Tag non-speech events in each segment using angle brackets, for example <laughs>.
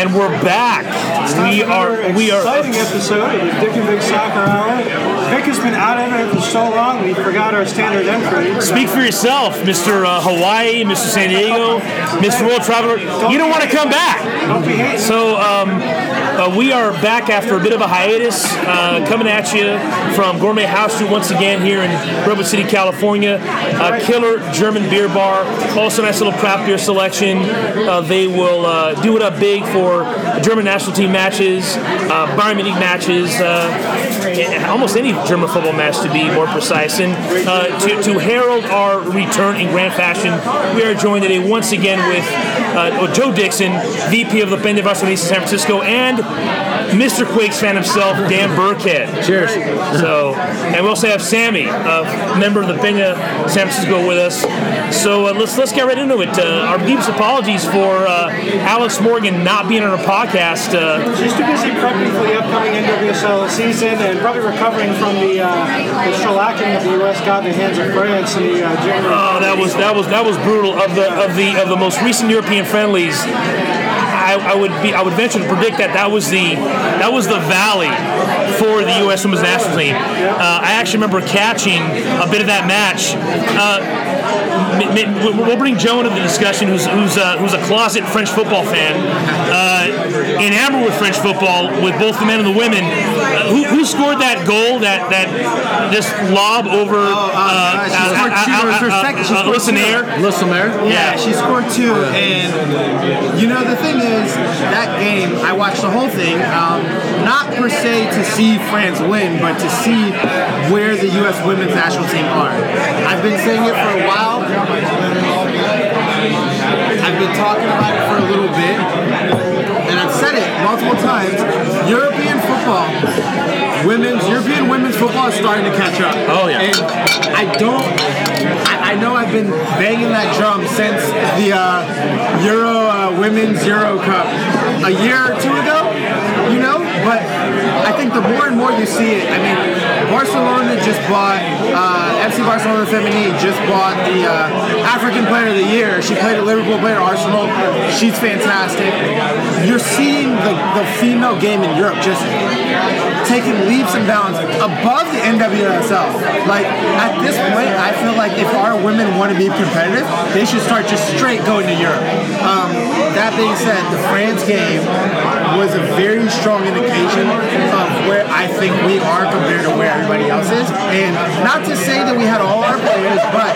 And we're back. We are. We are. Exciting episode of the Dick and Vic Soccer Hour. Vic has been out of it for so long, we forgot our standard entry. Speak for yourself, Mr. Uh, Hawaii, Mr. San Diego, Mr. World Traveler. You don't want to come back. Don't be hating. So um, uh, we are back after a bit of a hiatus, uh, coming at you from Gourmet Haus Staudt once again here in Redwood City, California. A killer German beer bar, also nice little craft beer selection. Uh, they will uh, do it up big for German national team matches, uh, Bayern Munich matches, almost any German football match to be more precise. And to, to herald our return in grand fashion, we are joined today once again with Joe Dixon, VP of the Bend of San Francisco, and Mr. Quakes fan himself, Dan Burkhead. Cheers. So, and we also have Sammy, a member of the Benya San Francisco, with us. So uh, let's let's get right into it. Uh, our deepest apologies for uh, Alex Morgan not being on our podcast. Uh, She's too busy prepping for the upcoming NWSL season and probably recovering from the, uh, the shellacking that the U.S. got in the hands of France in the uh, January. oh, that was that was that was brutal. Of the of the of the most recent European friendlies, I, I would be I would venture to predict that that was the that was the valley for the U.S. Women's National Team. Uh, I actually remember catching a bit of that match. Uh, m- m- we'll bring Joe into the discussion, who's who's, uh, who's a closet French football fan, uh, enamored with French football, with both the men and the women. Uh, who, who scored that goal? That that just lob over? uh, she scored two. It was her second- she scored listen two. air. Yeah, she scored two, and you know the thing is that game. I watched the whole thing, um, not per se to see France win, but to see where the U.S. women's national team are. I've been saying it for a while. I've been talking about it for a little bit, and I've said it multiple times. European football, women's European women's football is starting to catch up. Oh, yeah. And I don't. I, I know I've been banging that drum since the uh, Euro uh, Women's Euro Cup a year or two ago. You know, but I think the more and more you see it, I mean, Barcelona just bought uh, FC Barcelona Feminine just bought the uh, African Player of the Year. She played at Liverpool, played at Arsenal. She's fantastic. You're seeing the, the female game in Europe just taking leaps and bounds above the NWSL. Like at this point, I feel like if our women want to be competitive, they should start just straight going to Europe. Um, that being said, the France game was a very strong of where I think we are compared to where everybody else is. And not to say that we had all our players, but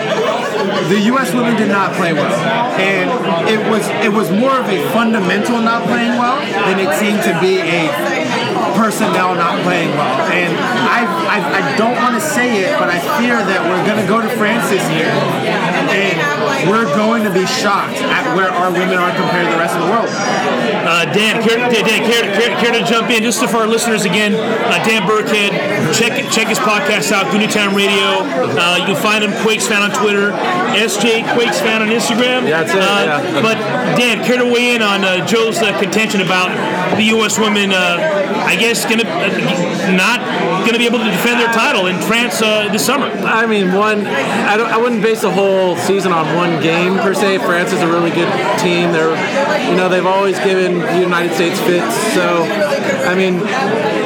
the U.S. women did not play well, and it was it was more of a fundamental not playing well than it seemed to be a personnel not playing well. And I, I, I don't want to say it, but I fear that we're going to go to France this year and we're going to be shocked at where our women are compared to the rest of the world. Uh, Dan, care, Dan, Dan care, care, care to jump in? Just for our listeners again, uh, Dan Burkhead, check check his podcast out, Goonie Town Radio. Uh, you can find him, Quakes Fan on Twitter, SJ Quakes Fan on Instagram. Yeah, that's it, Uh, yeah. But Dan, care to weigh in on uh, Joe's uh, contention about the U.S. women, uh, I guess, gonna uh, not going to be able to defend their title in France uh, this summer? I mean, one. I. I wouldn't base the whole season on one game per se. France is a really good team. They're, you know, they've always given the United States fits. So, I mean,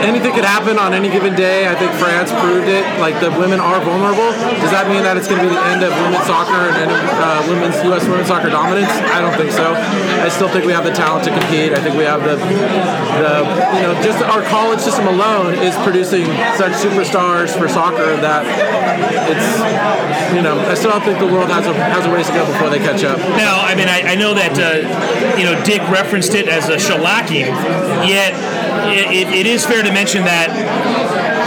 anything could happen on any given day. I think France proved it. Like the women are vulnerable. Does that mean that it's going to be the end of women's soccer and of uh, women's U.S. women's soccer dominance? I don't think so. I still think we have the talent to compete. I think we have the, the you know, just our college system alone is producing such superstars for soccer that it's, you know, I still don't think the world has a has a ways to go before they catch up. Now, I mean, I, I know that uh, you know Dick referenced it as a shellacking, yet it, it, it is fair to mention that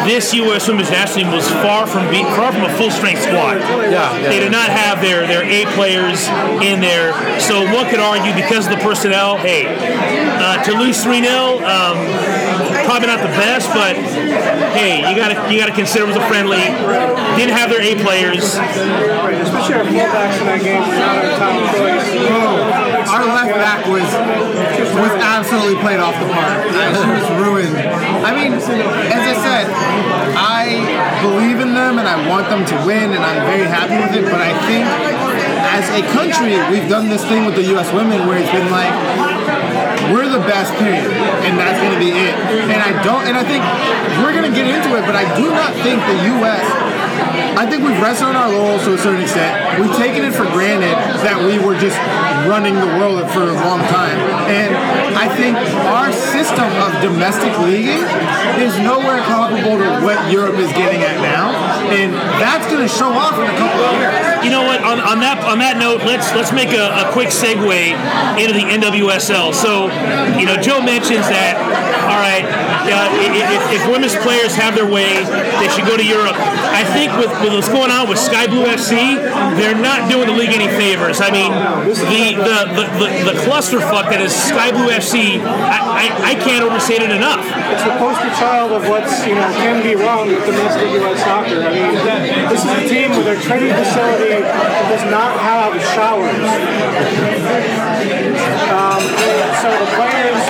this U.S. Women's National Team was far from being far from a full strength squad. Yeah, yeah. They did not have their their A players in there, so one could argue because of the personnel. Hey, uh, to lose three 0 um, probably not the best, but hey, you gotta you gotta consider it was a friendly. Didn't have their A players. Especially our fullbacks in that game were not our top choice. Our left back was was absolutely played off the park. She was ruined. I mean, as I said, I believe in them and I want them to win, and I'm very happy with it. But I think, as a country, we've done this thing with the U.S. women where it's been like, we're the best, period, and that's going to be it. And I don't, and I think we're going to get into it, but I do not think the U.S. I think we've rested on our laurels to a certain extent. We've taken it for granted that we were just running the world for a long time, and I think our system of domestic leaguing is nowhere comparable to what Europe is getting at now, and that's going to show off in a couple of years. You know what? On, on that on that note, let's let's make a, a quick segue into the NWSL. So, you know, Joe mentions that. All right, uh, if, if women's players have their way, they should go to Europe. I think with, with what's going on with Sky Blue FC, they're not doing the league any favors. I mean, the the, the, the, the clusterfuck that is Sky Blue FC, I, I, I can't overstate it enough. It's the poster child of what's you know can be wrong with domestic U.S. soccer. This is a team with their training facility that does not have showers. Um, so the players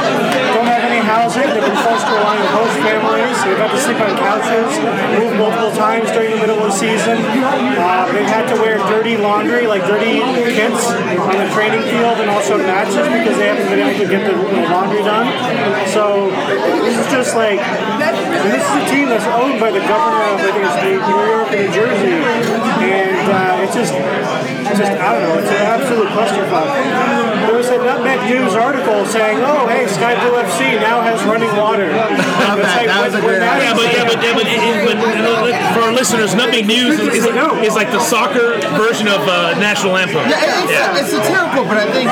don't have any housing. They've been forced to rely on host families. They've had to sleep on couches, move multiple times during the middle of the season. Uh, they've had to wear dirty laundry, like dirty kits, on the training field and also matches because they haven't been able to get the laundry done. So this is just like this is a team that's owned by the governor of I think it's New York and New Jersey, and uh, it's just it's just I don't know. It's an absolute clusterfuck. There was a Nutmeg News article saying, "Oh, hey, Sky Blue FC now has running water." Love that. That was a great Yeah, but yeah, but, yeah, but, it, it, but for our listeners, Nutmeg News is, is, is like the soccer version of uh, national anthem. Yeah, it's, Yeah. it's satirical, but I think,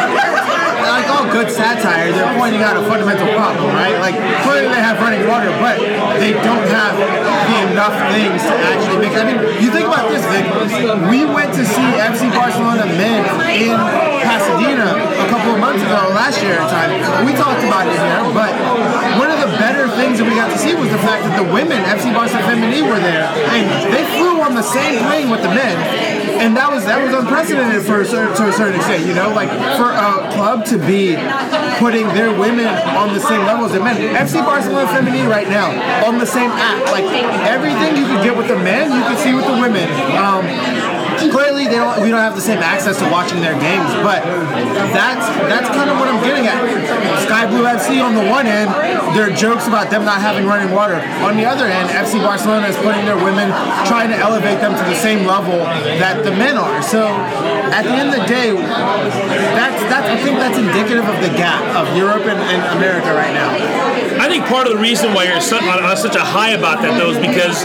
like all good satire, they're pointing out a fundamental problem, right? Like, clearly they have running water, but they don't have enough things to actually make. I mean, you think about this, Vic. We went to see FC Barcelona men in Pasadena a couple of months ago, last year at time. We talked about it here, but one of the better things that we got to see was the fact that the women, FC Barcelona Femení, were there, and they flew on the same plane with the men and that was that was unprecedented for a certain, to a certain extent. You know, like for a club to be putting their women on the same level as men. FC Barcelona Feminine right now on the same app. Like everything you could get with the men, you can see with the women. Um, clearly, they don't. We don't have the same access to watching their games, but that's that's kind of what I'm getting at. Sky Blue FC on the one end, there are jokes about them not having running water. On the other end, FC Barcelona is putting their women, trying to elevate them to the same level that the men are. So, at the end of the day, that's that's I think that's indicative of the gap of Europe and, and America right now. I think part of the reason why you're such, on, on such a high about that, though, is because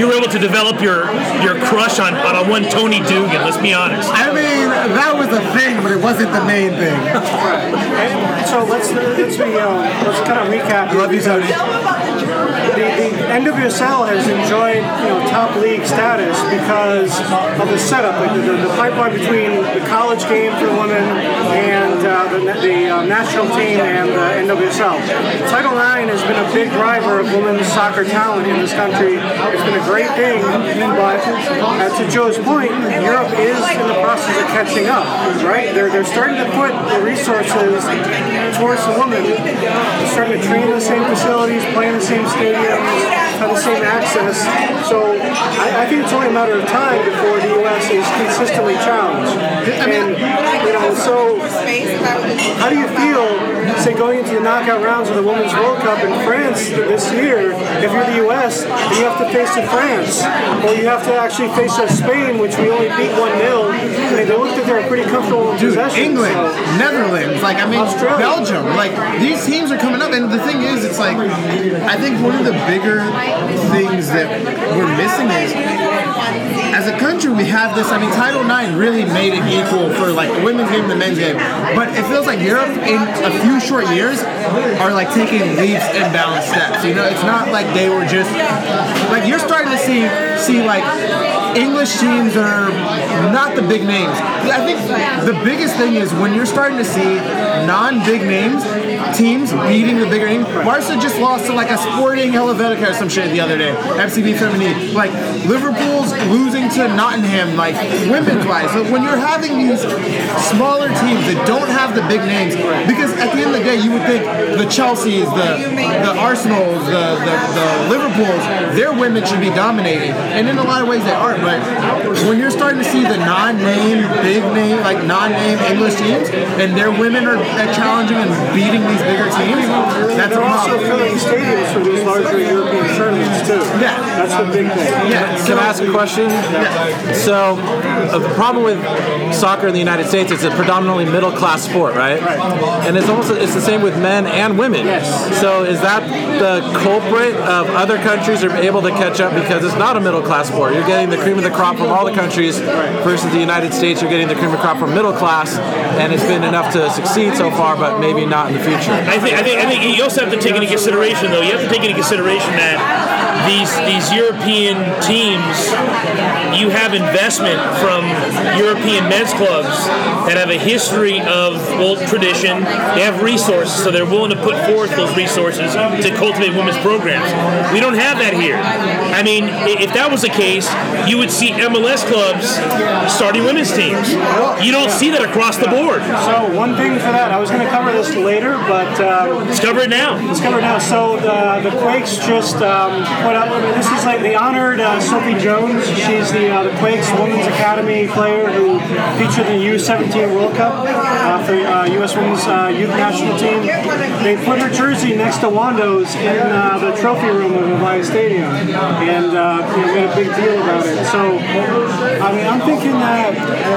you were able to develop your your crush on, on one Toni Duggan. Let's be honest. I mean, that was a thing, but it wasn't the main thing. And so let's let's be um, let's kind of recap. I love you, Toni. The, the NWSL has enjoyed you know top league status because of the setup, like the, the, the pipeline between the college game for women and uh, the, the uh, national team and the NWSL. Title IX has been a big driver of women's soccer talent in this country. It's been a great thing, but uh, to Joe's point, Europe is in the process of catching up. Right? They're they're starting to put the resources towards the women. They're starting to train in the same facilities, play in the same stadiums, have the same access. So I, I think it's only a matter of time before the U.S. is consistently challenged. And you know, so how do you feel, say, going into the knockout rounds of the Women's World Cup in France this year? If you're the U.S., and you have to face a France, or you have to actually face a Spain, which we only beat one 0 I mean, they looked like they were pretty comfortable in Dude, possession. England, so- Netherlands, like I mean, Australia. Belgium, like these teams are coming up, and the thing is, it's like I think one of the bigger things that we're missing is as a country we have this. I mean, Title IX really made it equal for like the women's game and the men's game, but it feels like Europe in a few short years are like taking leaps and bounds steps. You know, it's not like they were just like you're starting to see see like English teams are not the big names. I think the biggest thing is when you're starting to see non-big names teams beating the bigger names. Barca just lost to like a Sporting Helvetica or some shit the other day. FCB Feminine. Like Liverpool's losing to Nottingham, like women's wise. So when you're having these smaller teams that don't have the big names, because at the end of the day, you would think the Chelseas, the the Arsenals, the the, the Liverpools, their women should be dominating, and in a lot of ways they aren't. But when you're starting to see the non-name, big name, like non-name English teams, and their women are, are challenging and beating these bigger teams, that's They're also problem. filling stadiums for these larger European tournaments too. Yeah. that's the big thing. Yeah. Can I ask a question? Yeah. So, uh, the problem with soccer in the United States is it's a predominantly middle class sport, right? Right. And it's almost it's the same with men and women. Yes. So, is that the culprit of other countries are able to catch up because it's not a middle class sport? You're getting the cream of the crop from all the countries versus the United States. You're getting the cream of the crop from middle class, and it's been enough to succeed so far, but maybe not in the future. I think, I think I think you also have to take into consideration though. You have to take into consideration that these these European teams, you have investment from European men's clubs that have a history of well tradition. They have resources, so they're willing to put forth those resources to cultivate women's programs. We don't have that here. I mean, if that was the case, you would see MLS clubs starting women's teams. You don't see that across the board. So one thing for that, I was going to cover this later, but um, Let's cover it now. Let's cover it now. So the, the Quakes just um, up. This is like the honored uh, Sophie Jones. She's the uh, the Quakes Women's Academy player who featured in the U17 World Cup uh, for uh, U.S. Women's uh, Youth National Team. They put her jersey next to Wondo's in uh, the trophy room of Avaya Stadium, and uh, you know, made a big deal about it. So I mean, I'm thinking that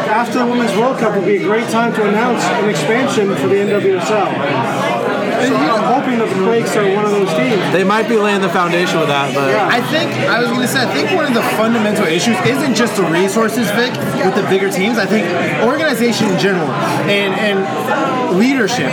after the Women's World Cup would be a great time to announce an expansion for the NWSL. So I'm hoping the Quakes are one of those teams. They might be laying the foundation with that, but. Yeah. I think I was gonna say I think one of the fundamental issues isn't just the resources, Vic, with the bigger teams. I think organization in general and and leadership.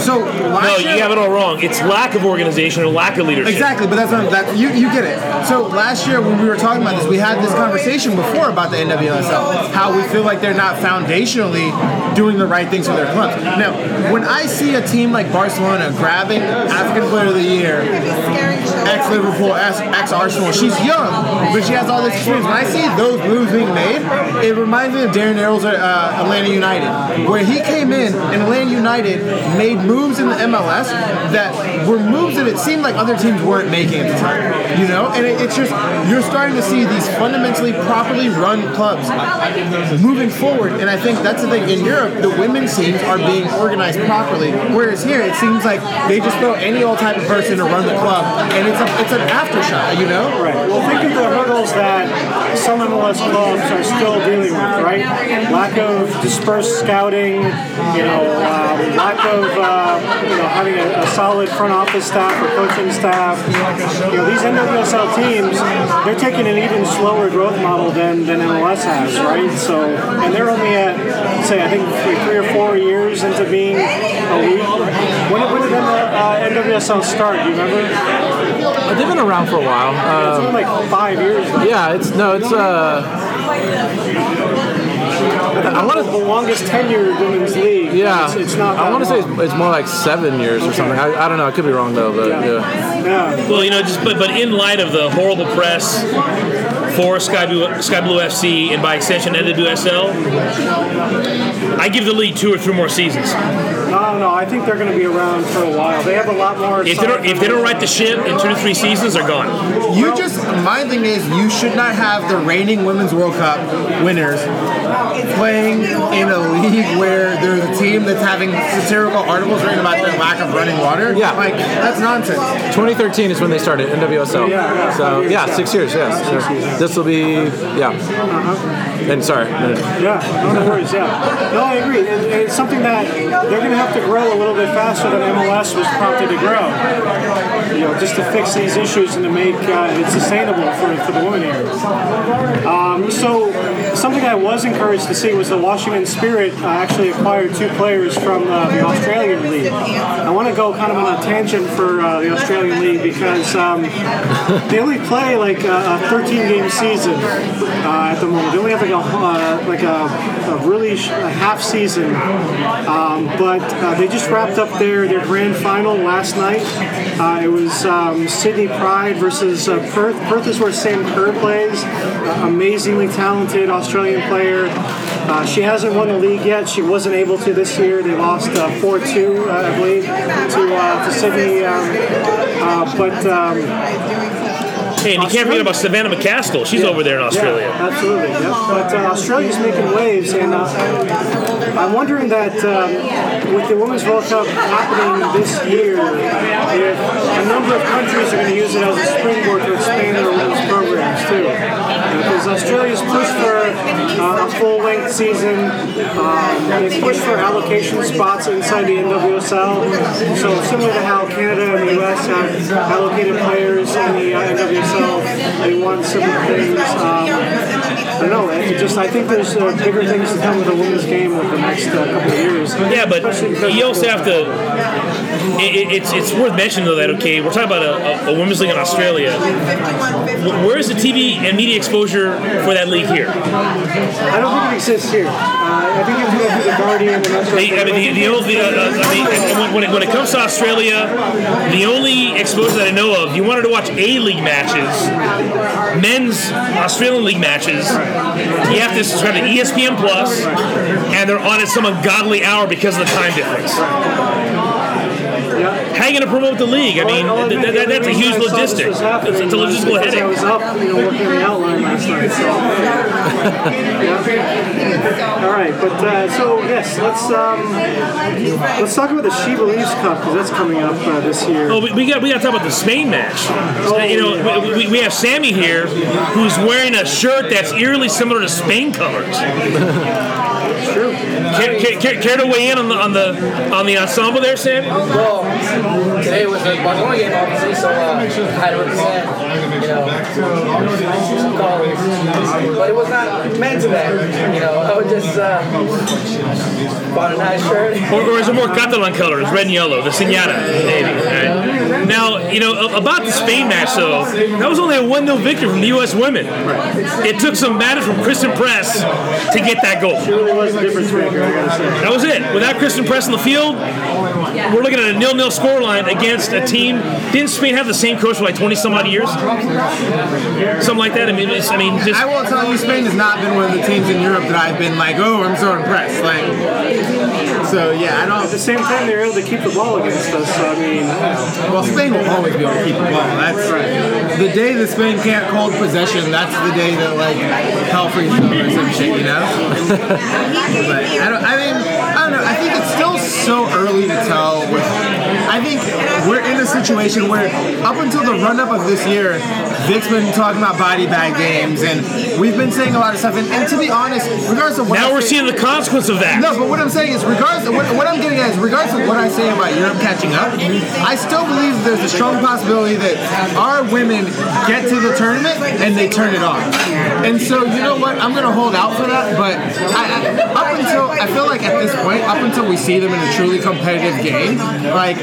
So No, year, you have it all wrong. It's lack of organization or lack of leadership. Exactly, but that's not that you, you get it. So last year when we were talking about this, we had this conversation before about the NWSL, how we feel like they're not foundationally doing the right things for their clubs. Now, when I see a team like Barcelona grabbing African Player of the Year, ex Liverpool, ex Arsenal, she's young, but she has all this experience. When I see those moves being made, it reminds me of Darren Eales' uh, Atlanta United, where he came in and Atlanta United made moves in the MLS that were moves that it seemed like other teams weren't making at the time. You know, and it, it's just you're starting to see these fundamentally properly run clubs moving forward, and I think that's the thing. In Europe, the women's teams are being organized properly, whereas here it seems like they just throw any old type of person to run the club, and it's a, it's an aftershock. You know. Right. Well, think of the hurdles that some MLS clubs are still dealing with, right? Lack of dispersed scouting, you know, um, lack of uh, you know having a, a solid front office staff or coaching staff. You know, these NWSL teams, they're taking an even slower growth model than, than MLS has, right? So, and they're only at say I think like three or four years into being a league. When, when did uh, NWSL start? Do you remember? But they've been around for a while. It's Uh, only like five years. now. yeah, it's no, it's uh, I want the longest tenured women's league. yeah. it's, it's not. I want to say it's, it's more like seven years or something. I, I don't know. I could be wrong though, but yeah. Yeah. Well, you know, just but, but in light of the horrible press for Sky Blue, Sky Blue FC and by extension NWSL, I give the league two or three more seasons. No, no. I think they're going to be around for a while. They have a lot more. If they don't if they don't right the ship in two to three seasons, they're gone. You just my thing is you should not have the reigning women's World Cup winners playing in a league where there's a team that's having satirical articles written about their lack of running water. Yeah. like that's nonsense. 2013 is when they started NWSL. Yeah, yeah, so yeah, yeah. six years. Yes. years. This will be yeah. And sorry. Yeah, no, worries. Yeah, no, I agree. It, it's something that they're going to have to grow a little bit faster than MLS was prompted to grow. You know, just to fix these issues and to make uh, it sustainable for, for the women here. Um, so, something I was encouraged to see was the Washington Spirit uh, actually acquired two players from uh, the Australian League. I want to go kind of on a tangent for uh, the Australian League because um, they only play like a, a 13 game season uh, at the moment. They only have like a uh, like a, a really sh- a half season, um, but uh, they just wrapped up their their grand final last night. It was um, Sydney Pride versus Perth. Perth is where Sam Kerr plays. Amazingly talented Australian player. Uh, she hasn't won the league yet. She wasn't able to this year. They lost uh, 4-2, uh, I believe, to, uh, to Sydney. Um, uh, but um, Hey, and you can't forget about Savannah McCaskill. She's over there in Australia. Yeah, absolutely. Yep. But uh, Australia's making waves, and uh, I'm wondering that um, with the Women's World Cup happening this year, if a number of countries are going to use it as a springboard to expand their women's programs too. Because Australia's pushed for uh, a full-length season, um, they pushed for allocation spots inside the NWSL. So similar to how Canada and the US have allocated players in the uh, NWSL, they want similar things. Um, I don't know. It just I think there's uh, bigger things to come with the women's game over the next uh, couple of years. Yeah, but you also have to. It, it, it's it's worth mentioning though that okay, we're talking about a, a, a women's league in Australia. Where is the TV and media exposure for that league here? I don't think it exists here. Uh, I think you go through the Guardian and that sort I mean, the, the only, uh, uh, I mean, when- when it, when it comes to Australia, the only exposure that I know of, you wanted to watch A League matches, men's Australian League matches, you have to subscribe to ESPN Plus, and they're on at some ungodly hour because of the time difference. How are you going to promote the league? I mean, Well, th- th- the that's a huge I saw this was logistic. It's, it's a logistical because I headache. was up, you know, working on the outline last night. So. Yeah. All right, but uh, so yes, let's um, let's talk about the She Believes Cup because that's coming up uh, this year. Oh, we, we got we got to talk about the Spain match. you know, we, we, we have Sammy here, who's wearing a shirt that's eerily similar to Spain colors. True. Care, care, care, care to weigh in on the on the on the ensemble there, Sam? Well, today was the Barcelona game, obviously, so uh, I had to represent, you know, some colors. But it was not meant to that, you know. I would just uh, bought a nice shirt. Or, or is it more Catalan colors, red and yellow, the Senyera, maybe? right? Now, you know, about the Spain match, though, that was only a 1 0 victory from the U.S. women. It took some madness from Christen Press to get that goal. It really was the difference maker, I gotta say. That was it. Without Christen Press on the field, we're looking at a nil-nil scoreline against a team. Didn't Spain have the same coach for like 20 some odd years? Something like that. I mean, it's, I mean, just I will tell you, Spain has not been one of the teams in Europe that I've been like, oh, I'm so impressed. Like, so yeah, I don't. At the same time, they were able to keep the ball against us. So I mean, Well, Spain will always be able to keep the ball. That's right. the day that Spain can't hold possession. That's the day that like hell freezes over or some shit, you know. <laughs> but I don't. I mean, I don't know. I think it's still so early to tell. With, I think we're in a situation where up until the run up of this year, Vic's been talking about body bag games, and we've been saying a lot of stuff. And, and to be honest, regardless of what now I we're say- seeing the consequence of that. no, but what I'm saying is, regardless of what, what I'm getting at is, regardless of what I say about Europe catching up, I still believe there's a strong possibility that our women get to the tournament and they turn it on. And so, you know what? I'm going to hold out for that. But I, I, up until I feel like at this point, up until we see them in a truly competitive game, like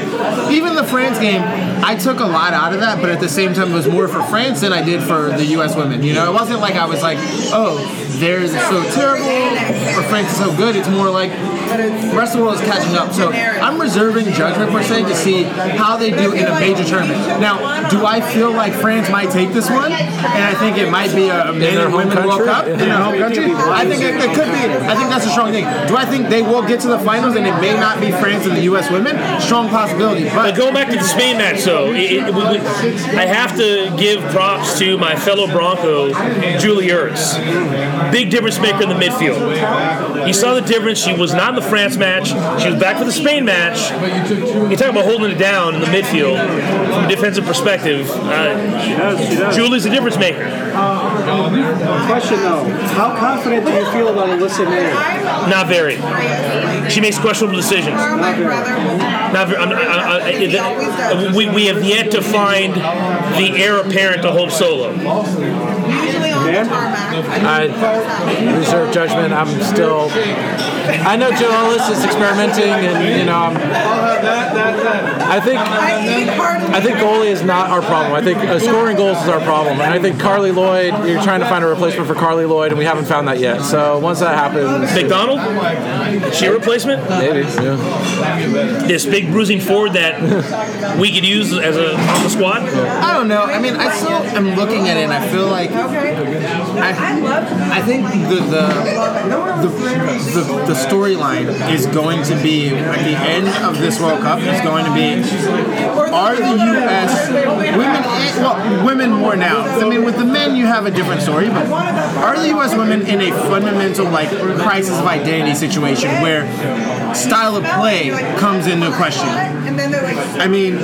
even the France game, I took a lot out of that. But at the same time, it was more for France than I did for the U.S. women. You know, it wasn't like I was like, oh, they're so terrible or France is so good. It's more like the rest of the world is catching up. So I'm reserving judgment per se to see how they do in a major tournament. Now, do I feel like France might take this one? And I think it might be a men their and home women World country? Cup in their home country. I think it, it could be. I think that's a strong thing. Do I think they will get to the finals and it may not be France and the U.S. women? Strong possibility. But But going back to the Spain match, though, it, it, we, we, I have to give props to my fellow Bronco, Julie Ertz. Big difference maker in the midfield. He saw the difference. She was not in the France match. She was back for the Spain match. You talk about holding it down in the midfield from a defensive perspective. Uh, she does. She does. Julie's a difference maker. Question though, how confident do you feel about Alyssa Naeher? Not very. She makes questionable decisions. Not very. Not very, I'm- I- I- I- we, we have yet to find the heir apparent to Hope Solo. Usually on the Dan? tarmac. I reserve judgment. I'm still. I know Jill Ellis is experimenting, and you know, I'm, I think I think goalie is not our problem. I think uh, scoring goals is our problem, and I think Carli Lloyd. You're trying to find a replacement for Carli Lloyd, and we haven't found that yet. So once that happens, McDonald? Is she a replacement? maybe. Yeah. This big bruising forward that we could use as a on the squad? I don't know. I mean, I still am looking at it, and I feel like I, I think the the the, the, the storyline is going to be at the end of this World Cup is going to be are the U.S. women well women more now. I mean, with the men you have a different story, but are the U.S. women in a fundamental like crisis of identity situation where style of play comes into question? And then they're like, I mean,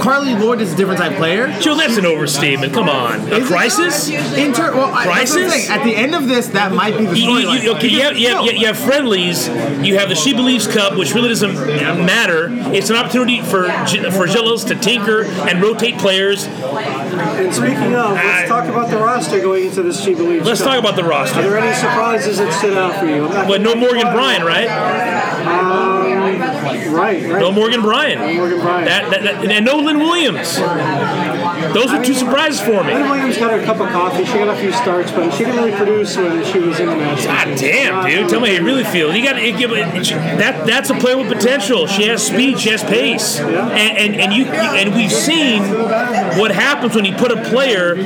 Carli Lloyd is a different type player. Joe, that's an overstatement. Come on, a Is it? crisis. In ter- well, I- that's what I'm Crisis? saying. At the end of this, that might be the You, you, storyline. you, okay, you have, you, have, you have friendlies. You have the She Believes Cup, which really doesn't matter. It's an opportunity for J- for Jill Ellis to tinker and rotate players. And speaking of, let's Uh, talk about the roster going into this She Believes cup. Let's Cup. talk about the roster. Are roster. there any surprises that stood out for you? I'm not But no Morgan Brian, right? Right, right. No Morgan Brian. Morgan Brian. That, that, that- and no Lynn Williams. Those were two surprises for Lynn me. Williams got her cup of coffee. She got a few starts, but she didn't really produce when she was in the match. God damn, dude! Tell me how you really feel. You got to give it. That that's a player with potential. She has speed. She has pace. And and, and you and we've seen what happens when you put a player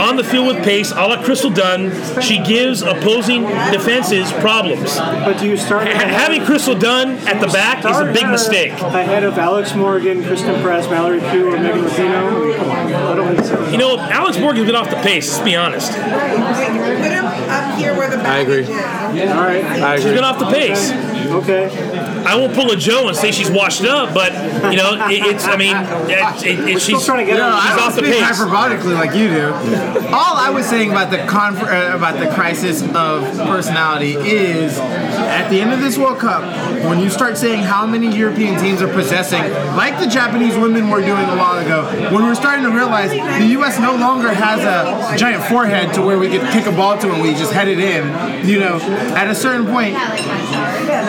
on the field with pace, a la Crystal Dunn. She gives opposing defenses problems. But do you start Having Crystal Dunn at the back is a big mistake. Ahead of Alex Morgan, Christen Press, Mallory Pugh, or Megan Rapinoe? Come on, I don't think so. You know, Alex Morgan's been off the pace. Let's be honest. put him up here where the I agree. package is. All right, I She's agree. been off the pace. Okay. I won't pull a Joe and say she's washed up, but you know, it, it's. I mean, it, it, it, Still she's trying to get No, her. I She's don't off the speak pace. hyperbolically like you do. All I was saying about the conf- uh, about the crisis of personality is, at the end of this World Cup, when you start saying how many European teams are possessing, like the Japanese women were doing a while ago, when we're starting to realize the U.S. no longer has a giant forehead to where we could kick a ball to and we just head it in. You know, at a certain point,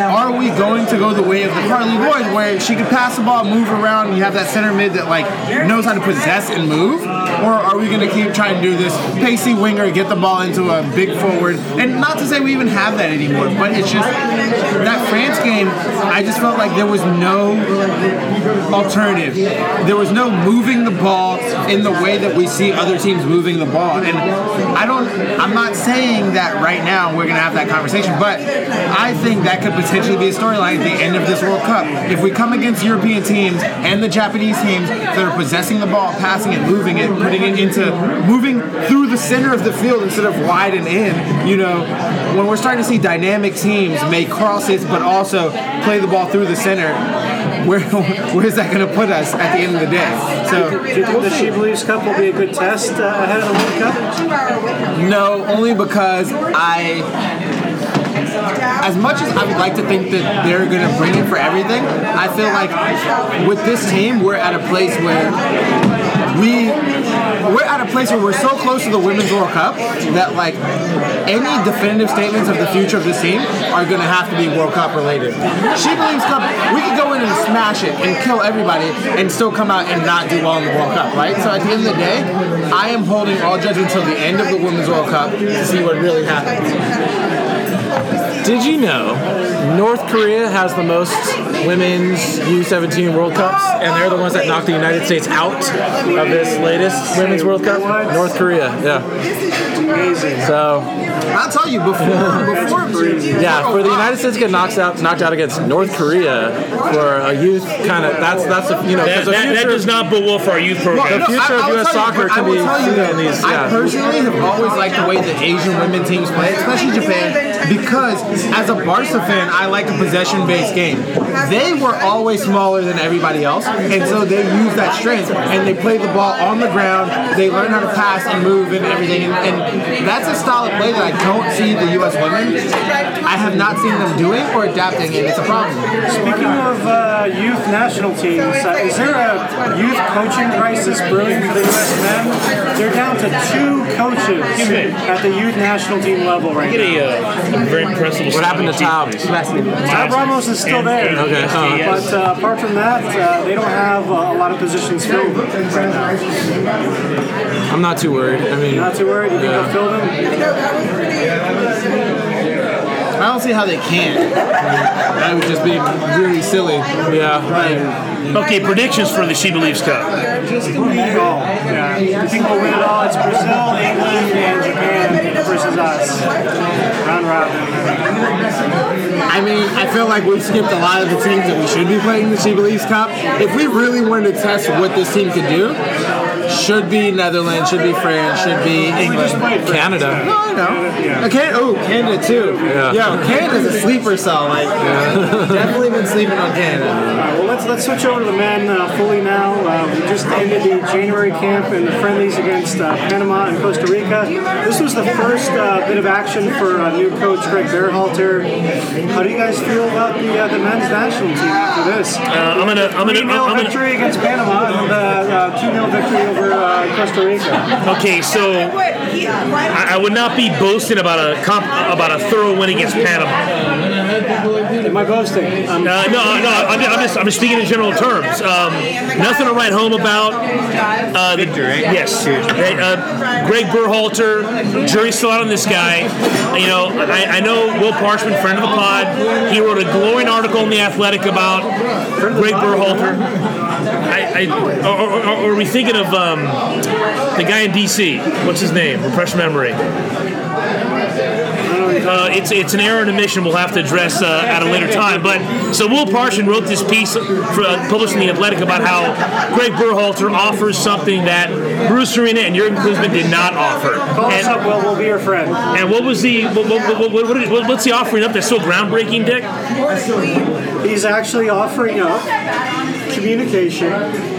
are we going to go the way of the Carli Lloyd, where she could pass the ball, move around, and you have that center mid that like knows how to possess and move, or are we going to keep trying to do this pacey winger, get the ball into a big forward? And not to say we even have that anymore, but it's just that France game. I just felt like there was no alternative. There was no moving the ball in the way that we see other teams moving the ball. And I don't I'm not saying that right now we're gonna have that conversation, but I think that could potentially be a storyline at the end of this World Cup. If we come against European teams and the Japanese teams that are possessing the ball, passing it, moving it, putting it into moving through the center of the field instead of wide and in, you know, when we're starting to see dynamic teams make crosses but also play the ball through the center, where <laughs> where's that going to put us at the end of the day? So Do you think the She Believes Cup will be a good test uh, ahead of the World Cup? no, only because I, as much as I would like to think that they're going to bring it for everything, I feel like with this team we're at a place where we we're at a place where we're so close to the Women's World Cup that like any definitive statements of the future of this team are going to have to be World Cup related. She believes Cup, we could go in and smash it and kill everybody and still come out and not do well in the World Cup, right? So at the end of the day, I am holding all judgment until the end of the Women's World Cup to see what really happens. Did you know North Korea has the most women's U17 World Cups, and they're the ones that knocked the United States out of this latest Women's World Cup? North Korea, yeah. Amazing. So, I'll tell you before, before <laughs> yeah, for the United States to get knocked out, knocked out against North Korea for a youth kind of that's that's a, you know That, because the that, that future does not bode well for our youth program. The future of US soccer but can I be tell you seen in these- I personally have always liked the way the Asian women teams play, especially Japan, because as a Barca fan, I like a possession-based game. They were always smaller than everybody else, and so they use that strength and they play the ball on the ground. They learn how to pass and move and everything, and, and that's a style of play that I don't see the U.S. women. I have not seen them doing or adapting, and it's a problem. Speaking of uh, youth national teams, uh, is there a youth coaching crisis brewing for the U.S. men? They're down to two coaches at the youth national team level right now. A, a very impressive. what happened to Tom? Tab Ramos is still there. Okay, uh, But uh, apart from that, uh, they don't have uh, a lot of positions filled right now. I'm not too worried. I mean, Not too worried. You think they'll fill them? I don't see how they can. That would just be really silly. yeah. Okay, predictions for the She Believes Cup. Just lead it all. Yeah. You think we'll win it all? It's Brazil, England, and Japan versus us. Round robin. I mean, I feel like we've skipped a lot of the teams that we should be playing in the She Believes Cup. If we really wanted to test what this team could do, should be Netherlands, should be France, should be England, Canada. No, I know. I can't. Oh, Canada too. Yeah. Yeah, Canada's a sleeper cell. Like, definitely been sleeping on Canada. All right, well, let's let's switch over to the men uh, fully now. Uh, we just ended the January camp and the friendlies against uh, Panama and Costa Rica. This was the first uh, bit of action for uh, new coach Greg Berhalter. How do you guys feel about the uh, the men's national team after this? Uh, I'm gonna, I'm gonna, 3 0 I'm gonna. victory against Panama and uh, 2 0 victory over uh, Costa Rica. Okay, so I, I would not be boasting about a comp, about a thorough win against Panama. Am I boasting? Um, Uh, no, no, I'm, I'm just I'm just speaking in general terms. Um, nothing to write home about. Uh, the, yes, Hey, uh, Greg Berhalter, jury's still out on this guy. You know, I, I know Will Parchman, friend of the pod. He wrote a glowing article in the Athletic about Greg Berhalter. I, I, or, or, or are we thinking of um, the guy in D.C.? What's his name? Refresh memory. Uh, it's it's an error and omission we'll have to address uh, at a later time. But so Will Parchman wrote this piece for, uh, published in the Athletic about how Greg Berhalter offers something that Bruce Arena and Jurgen Klinsmann did not offer. call us And, up, Will. We'll be your friend. and what was the what, what, what, what, what, what's he offering up that's so groundbreaking, Dick? He's actually offering up communication,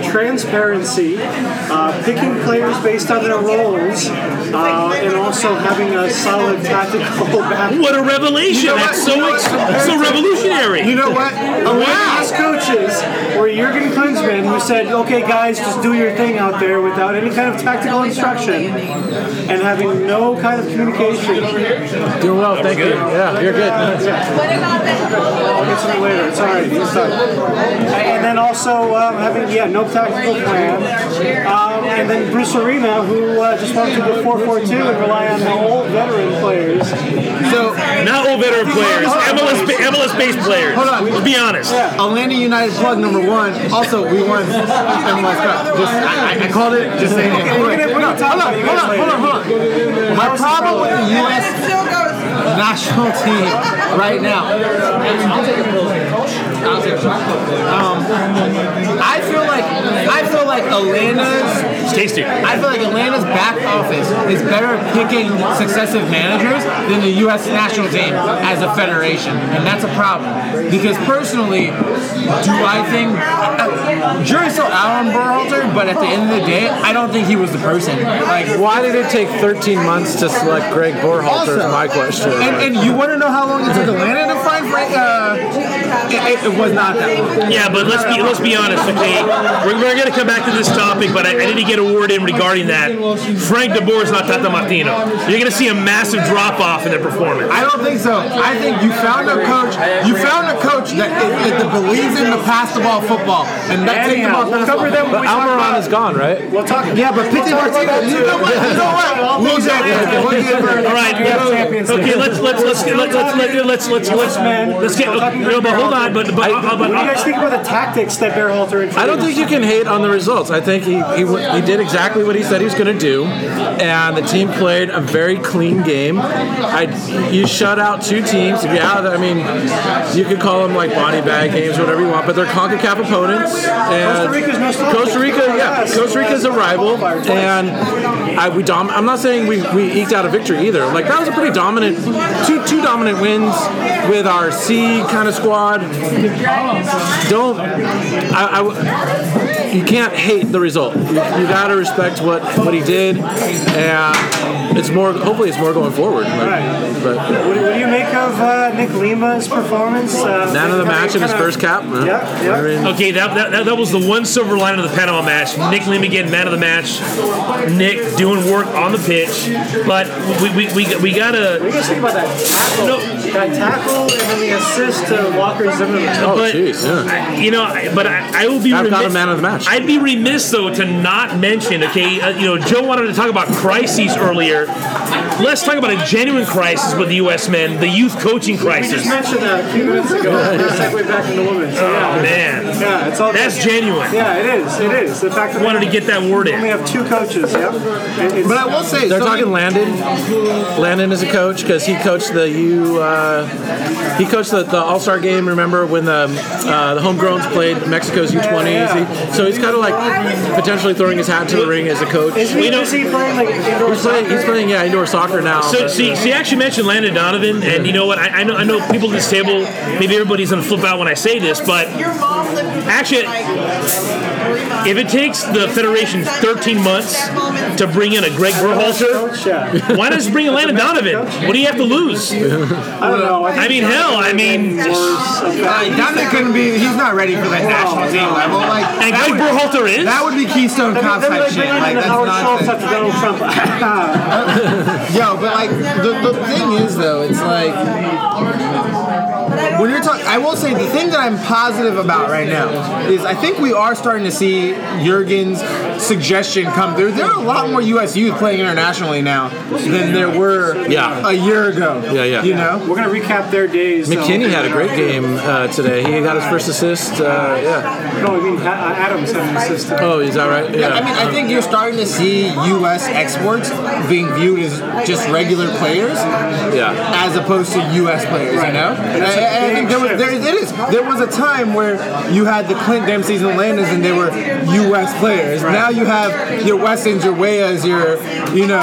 transparency, uh, picking players based on their roles, uh, and also having a solid tactical <laughs> back. What a revelation! You know that's what? so You know ex- so revolutionary. You know what? Wow. These coaches were Jurgen Klinsmann who said, okay, guys, just do your thing out there without any kind of tactical instruction and having no kind of communication. Doing well, thank you. Yeah, you're good. What about the I'll get to you later. It's all right. He's done. And then also um, having, yeah, no tactical plan. Um, and then Bruce Arena, who uh, just wants to go 4-4-2 and rely on the old veteran players. So, Not old veteran players, MLS ba- MLS based players. Hold on. Let's be honest. Atlanta United plug number one. Also, we won MLS Cup. Just, I, I- I called it. Just saying. it. we're gonna- we're gonna talk hold on, about you hold on, hold on, hold on. My problem with the U.S national team right now. I um, I feel like I feel like Elena's it's tasty. I feel like Atlanta's back office is better at picking successive managers than the U.S. national team as a federation, and that's a problem. Because personally, do I think uh, jury's still out on Berhalter, but at the end of the day, I don't think he was the person. Like, Why did it take 13 months to select Greg Berhalter? Is my question. and, and you want to know how long it took Atlanta to find Frank? Uh, it, it, it was not that long. Yeah, but let's be let's be honest, okay? We're, we're going to come back to this topic, but I, I need to get a word in regarding that. Frank De Boer is not Tata Martino. You're going to see a massive drop off in their performance. I don't think so. I think you found a coach. You found a coach that, that, that believes in the pass the ball football, and that take the ball. we'll cover them when but we Almiron is gone, right? We'll talk. Yeah, but Pity We'll talk about Martinez. that You know what? You know what? We'll get there. We'll get there. All right. Okay, let's let's let's let's let's let's let's let's man. let's get. No, but hold on. But but uh, but What do you guys think about the tactics that introduced? I don't think you can hate on the results. I think he, he he did exactly what he said he was going to do, and the team played a very clean game. I you shut out two teams. Yeah, I mean, you could call them like body bag games, whatever you want, but they're Concacaf opponents. And Costa Rica's no slouch. Costa Rica, yeah, Costa Rica's a rival, and I we dom- I'm not saying we, we eked out a victory either. Like that was a pretty dominant, two two dominant wins with our C kind of squad. Don't I, I you can't hate the result. You, you got to respect what what he did, and it's more. Hopefully, it's more going forward. But, Right. but What, do- what do you make of uh, Nick Lima's performance? Uh, man of the match in his kinda- first cap. huh? Yeah, yeah. I mean, Okay, that, that, that, that was the one silver lining of the Panama match. Nick Lima getting man of the match. Nick doing work on the pitch. But we, we, we, we got What do you to. guys think about that tackle? No. That tackle and then the assist to Walker Zimmerman. oh, but, jeez. Yeah. You know, but I, I will be I've remiss. got a man of the match. I'd be remiss, though, to not mention, okay, uh, you know, Joe wanted to talk about crises earlier. Let's talk about a genuine crisis with the U.S. men, the youth coaching crisis. We crisis. just mentioned that a few minutes ago. Let's segue back into women. So yeah, Man, yeah, it's all that's good. genuine. Yeah, it is. It is. The fact that Wanted to get that word in. we only have two coaches. Yeah. It- But I will say, They're so talking many- Landon. Landon is a coach because he coached the U uh, he coached the, the All Star game. Remember when the uh, the homegrowns played Mexico's U20s? He- so he's kind of like potentially throwing his hat into the ring as a coach. Is he, You know- is he playing like indoor He's playing, he's playing, yeah, indoor soccer now. So but- see, see, I actually mentioned Landon Donovan, and you know what? I, I know, I know people at this table. Maybe everybody's gonna flip out when I say this, but actually, if it takes the federation 13 months to bring in a Greg Berhalter, why not just bring in Landon Donovan? What do you have to lose? I don't know. I, I mean, hell, I mean, worse of that. Like, Dominic couldn't be. He's not ready for that national team level. Like and Greg would, Berhalter is. that would be Keystone Then Cop then type they shit. Like that's Howard Schultz Donald Trump. <laughs> Yo, but like the, the thing is though, it's like when you're talking, I will say the thing that I'm positive about right now is I think we are starting to see Jurgen's suggestion come through. There are a lot more U.S. youth playing internationally now than there were Yeah. a year ago. Yeah, yeah. You know, We're gonna recap their days. though. McKennie had a great game uh, today. He got his first assist. Uh, yeah. No, I mean Ha- Adams had an assist. Oh, is that right? Yeah, I mean, I think you're starting to see U.S. exports being viewed as just regular players, Yeah. as opposed to U.S. players. You know, and I, think there was there, it is there was a time where you had the Clint Dempsey's and Landons, and they were U.S. players. Now you have your Westons, your Weahs, your you know,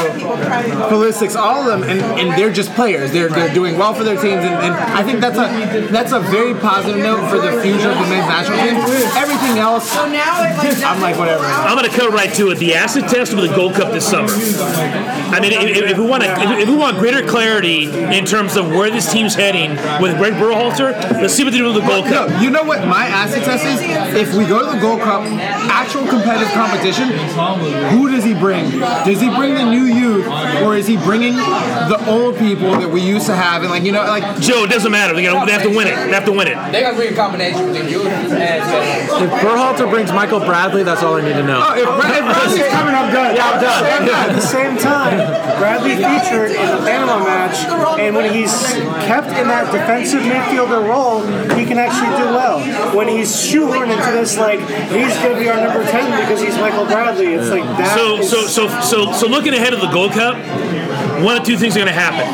Pulisics, all of them, and, and they're just players. They're they're doing well for their teams, and, and I think that's a that's a very positive note for the future of the men's national team. Everything else, So now I'm like whatever. I'm going to cut right to it. The acid test with the Gold Cup this summer. I mean, if, if we want to, if, if we want greater clarity in terms of where this team's heading with Greg Berhalter, let's see what they do with the Gold Cup. No, you know what my acid test is? If we go to the Gold Cup, actual competitive competition, who does he bring? Does he bring the new youth, or is he bringing the old people that we used to have? And like you know, like Joe, it doesn't matter. They, gotta, they have to win it. They have to win it. They gotta bring a combination between youth and If Berhalter brings Michael Bradley, that's all I need to know. oh, if, Brad- if Bradley's coming, I'm done. Yeah, I'm done. At the same time, Bradley featured in the Panama match, and when he's kept in that defensive midfielder role, he can actually do well. When he's shoehorned into this, like he's going to be our number ten because he's Michael Bradley, it's like that. So, is- so, so, so, so, looking ahead of the Gold Cup, one of two things are going to happen.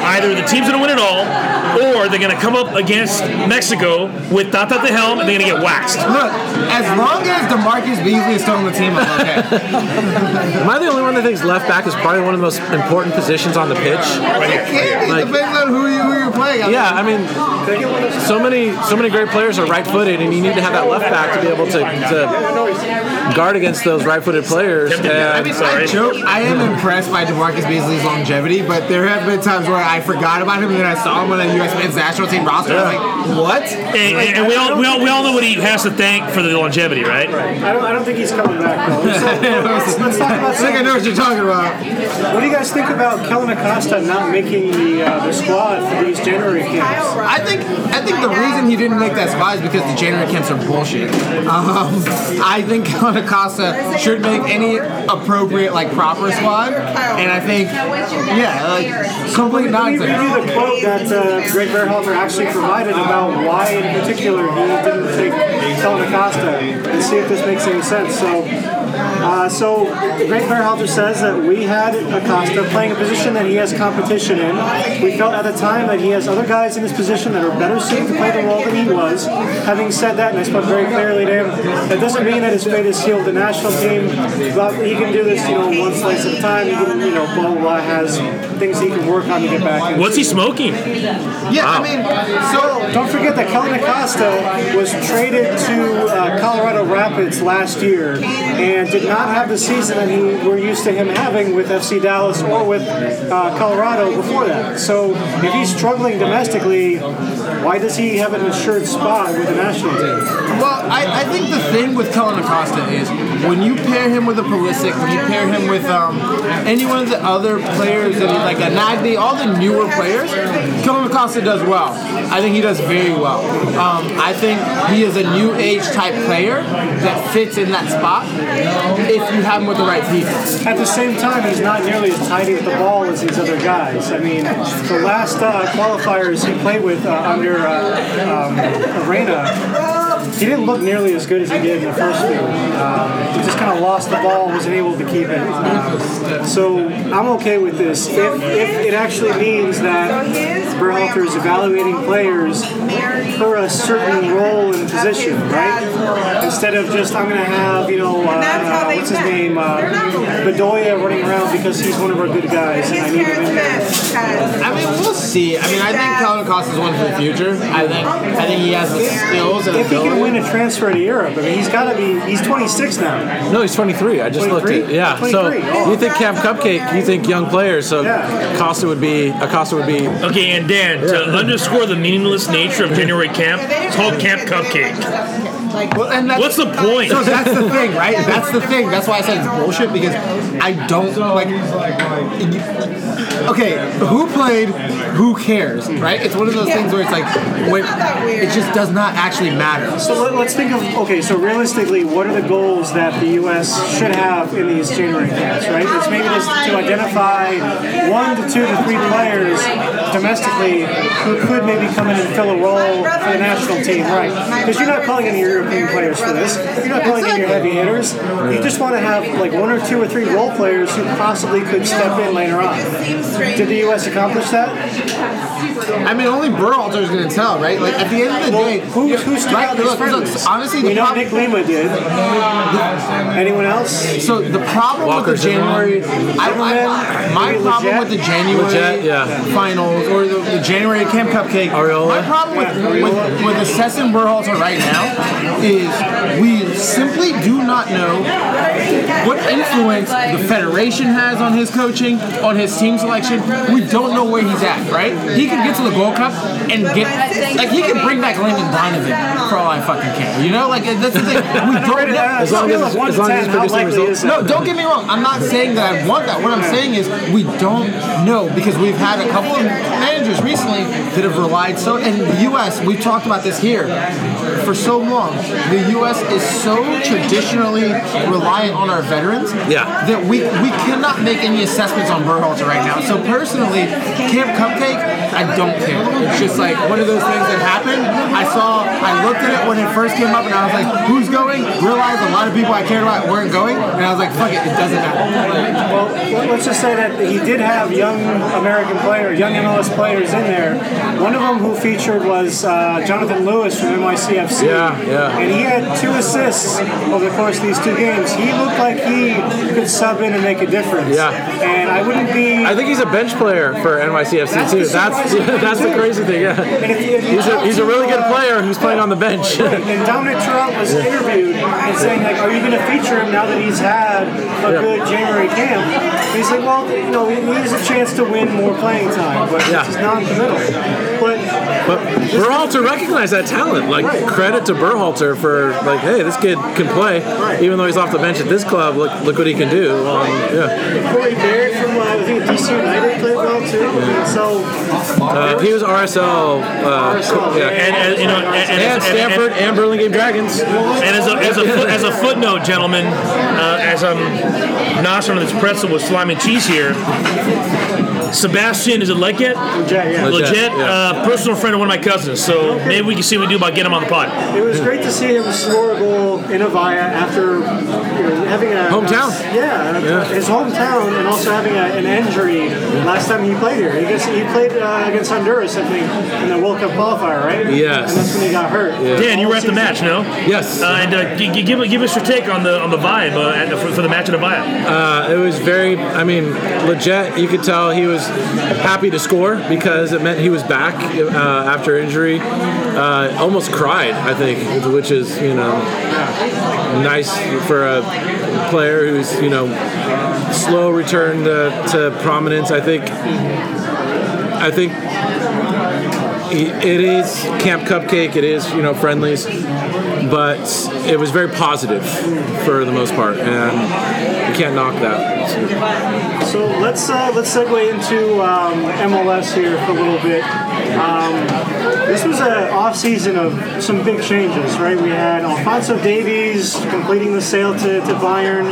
Either the team's going to win it all, or they're going to come up against Mexico with Tata at the helm, and they're going to get waxed. Look, as long as Demarcus Beasley is still on the team, I'm okay. <laughs> Am I the only one that thinks left back is probably one of the most important positions on the pitch? It can be, Like- depends on who, you, who you're playing. I mean, Yeah, I mean, so many so many great players are right-footed, and you need to have that left back to be able to, to guard against those right-footed players. I And mean, Sorry. I joke. I am impressed by Demarcus Beasley's longevity, but there have been times where I forgot about him and then I saw him on the U.S. men's national team roster. I was like, what? And, and, and we all, we all, we all know what he has to thank for the longevity, right? I don't, I don't think he's coming back though. So, let's, <laughs> let's talk about I think I know what you're talking about. What do you guys think about Kellyn Acosta not making the uh, the squad for these January camps? I think I think the reason he didn't make that squad is because the January camps are bullshit. Um, I think Kellyn Acosta should make any appropriate like proper squad, and I think yeah, like complete nonsense. Let me read nonsense. you the quote that uh, Greg Berhalter actually provided about why, in particular, he didn't take Kellyn Acosta, and see if this makes any sense. So, uh, so Greg Berhalter says that we had Acosta playing a position that he has competition in. We felt at the time that he has other guys in his position that are better suited to play the role than he was. Having said that, and I spoke very clearly to him, that doesn't mean that his fate is sealed. The national team, but he can do this, you know, one slice at a time. He can, you know, blah blah blah, has things he can work on to get back. in. What's he smoking? Yeah, I mean, so Don't forget that Kellyn Acosta was traded to uh, Colorado Rapids last year and did not have the season that he we're used to him having with FC Dallas or with uh, Colorado before that. So if he's struggling domestically, why does he have an assured spot with the national team? Well, I, I think the thing with Kellyn Acosta is when you pair him with a Pulisic, when you pair him with um, any one of the other players, that like a Nagbe, all the newer players, Kellyn Acosta does well. I think he does very well. Um, I think he is a new age type player that fits in that spot if you have him with the right people. At the same time, he's not nearly as tidy with the ball as these other guys. I mean, the last uh, qualifiers he played with uh, under uh, um, Arena, he didn't look nearly as good as he did in the first field. Um, he just kind of lost the ball, wasn't able to keep it. Um, so I'm okay with this. If, if it actually means that Berhalter is evaluating players for a certain role and position, right? Instead of just I'm going to have you know uh, what's his name uh, Bedoya running around because he's one of our good guys and I need him in there. I mean, we'll see. I mean, I think Calvin Costa's is one for the future. I think I think he has the skills and If he can ability. win a transfer to Europe, I mean he's got to be. He's 26 now. No, he's 23. I just looked 23? at yeah. 23. So Oh, you think Camp Cupcake? You think young players? So Yeah. Costa would be Acosta would be Okay, and Dan, to underscore the meaningless nature of January camp, it's called Camp Cupcake. Well, and that's, What's the point? So that's the thing, right? That's the thing. That's why I said it's bullshit because I don't like. Okay, who played? Who cares, hmm. right? It's one of those things where it's like, when, it just does not actually matter. So let, let's think of okay. So realistically, what are the goals that the U.S. should have in these January camps? Right? It's maybe just to identify one to two to three players domestically who could maybe come in and fill a role for the national team, right? Because you're not calling in your European players for this. You're not calling in your heavy hitters. You just want to have like one or two or three role players who possibly could step in later on. Did the U.S. accomplish that? I mean, only Berhalter is going to tell, right? Like at the end of the day, Who, you- who stood right? out in these Look, look, honestly, we the know problem- Nick Lima did. Anyone else? So the problem Walker with the January, Zimmerman, I, I, my maybe problem Lletget? with the January Lletget, yeah. finals or the, the January Camp Cupcake, Arriola. my problem with, Yeah, with, Arriola. with assessing Berhalter right now is we simply do not know what influence the federation has on his coaching, on his team selection. We don't know where he's at, right? He could get to the Gold Cup and get like he could bring back Landon Donovan for all I fucking care. You know, like that's the thing. We don't know. As long as- as long as he's producing results. No, don't get me wrong. I'm not saying that I want that. What I'm saying is we don't know because we've had a couple of managers recently that have relied so. in the U.S. We've talked about this here for so long. The U.S. is so traditionally reliant on our veterans Yeah. that we we cannot make any assessments on Berhalter right now. So personally, Camp Cupcake, I don't care. It's just like one of those things that happened. I saw, I looked at it when it first came up, and I was like, "Who's going?" Realized a lot of people I cared about weren't going, and I was like, "Fuck it, it doesn't matter." Well, let- let's just say that he did have young American players, young MLS players in there. One of them who featured was uh, Jonathan Lewis from NYCFC. Yeah, yeah. And he had two assists over the course of these two games. He looked like he could sub in and make a difference. Yeah. And I wouldn't be. I think he's a bench player for NYCFC That's too. the That's <laughs> that's the crazy thing. Yeah, if if he's a he's a really good player who's playing on the bench. And Domènec Torrent was interviewed and saying, like, are you going to feature him now that he's had a Yeah. good January camp? And he's like, well, you know, he needs a chance to win more playing time, but Yeah. he's non-committal. But But we're all to recognize that talent. Like credit to Berhalter for like, hey, this kid can play, even though he's off the bench at this club. Look, look what he can do. Um, yeah, Corey Baird from, uh, I think, DC United played well, too. And so, uh, he was RSL. Uh, co- yeah. And, and you know, and, and, And Stanford and Burlingame Dragons. And as a, as a, foot, as a footnote, gentlemen, uh, as I'm noshing on this pretzel with slime and cheese here, Sebastian, is it Lletget? yeah, yeah. Legit, Legit, yeah. uh, personal friend of one of my cousins. So maybe we can see what we do about getting him on the pod. It was great to see him score a goal in Avaya after you know, having a Hometown. yeah, Yeah. his hometown, and also having a, an injury last time he played here. He, guess he played uh, against Honduras, I think, in the World Cup qualifier, right? Yes. And that's when he got hurt. Dan, you were at the match, no? Yes, Uh, and uh, g- g- give, give us your take on the on the vibe uh, at, for, for the match at Avaya. uh, it was very. I mean, legit. You could tell he was happy to score because it meant he was back uh, after injury. Uh, almost cried, I think, which is you know nice for a player who's you know slow return to, to prominence. I think. I think it is Camp Cupcake. It is you know friendlies, but it was very positive for the most part, and you can't knock that. So let's uh, let's segue into um, MLS here for a little bit. Um, this was an off season of some big changes, right? We had Alphonso Davies completing the sale to, to Bayern.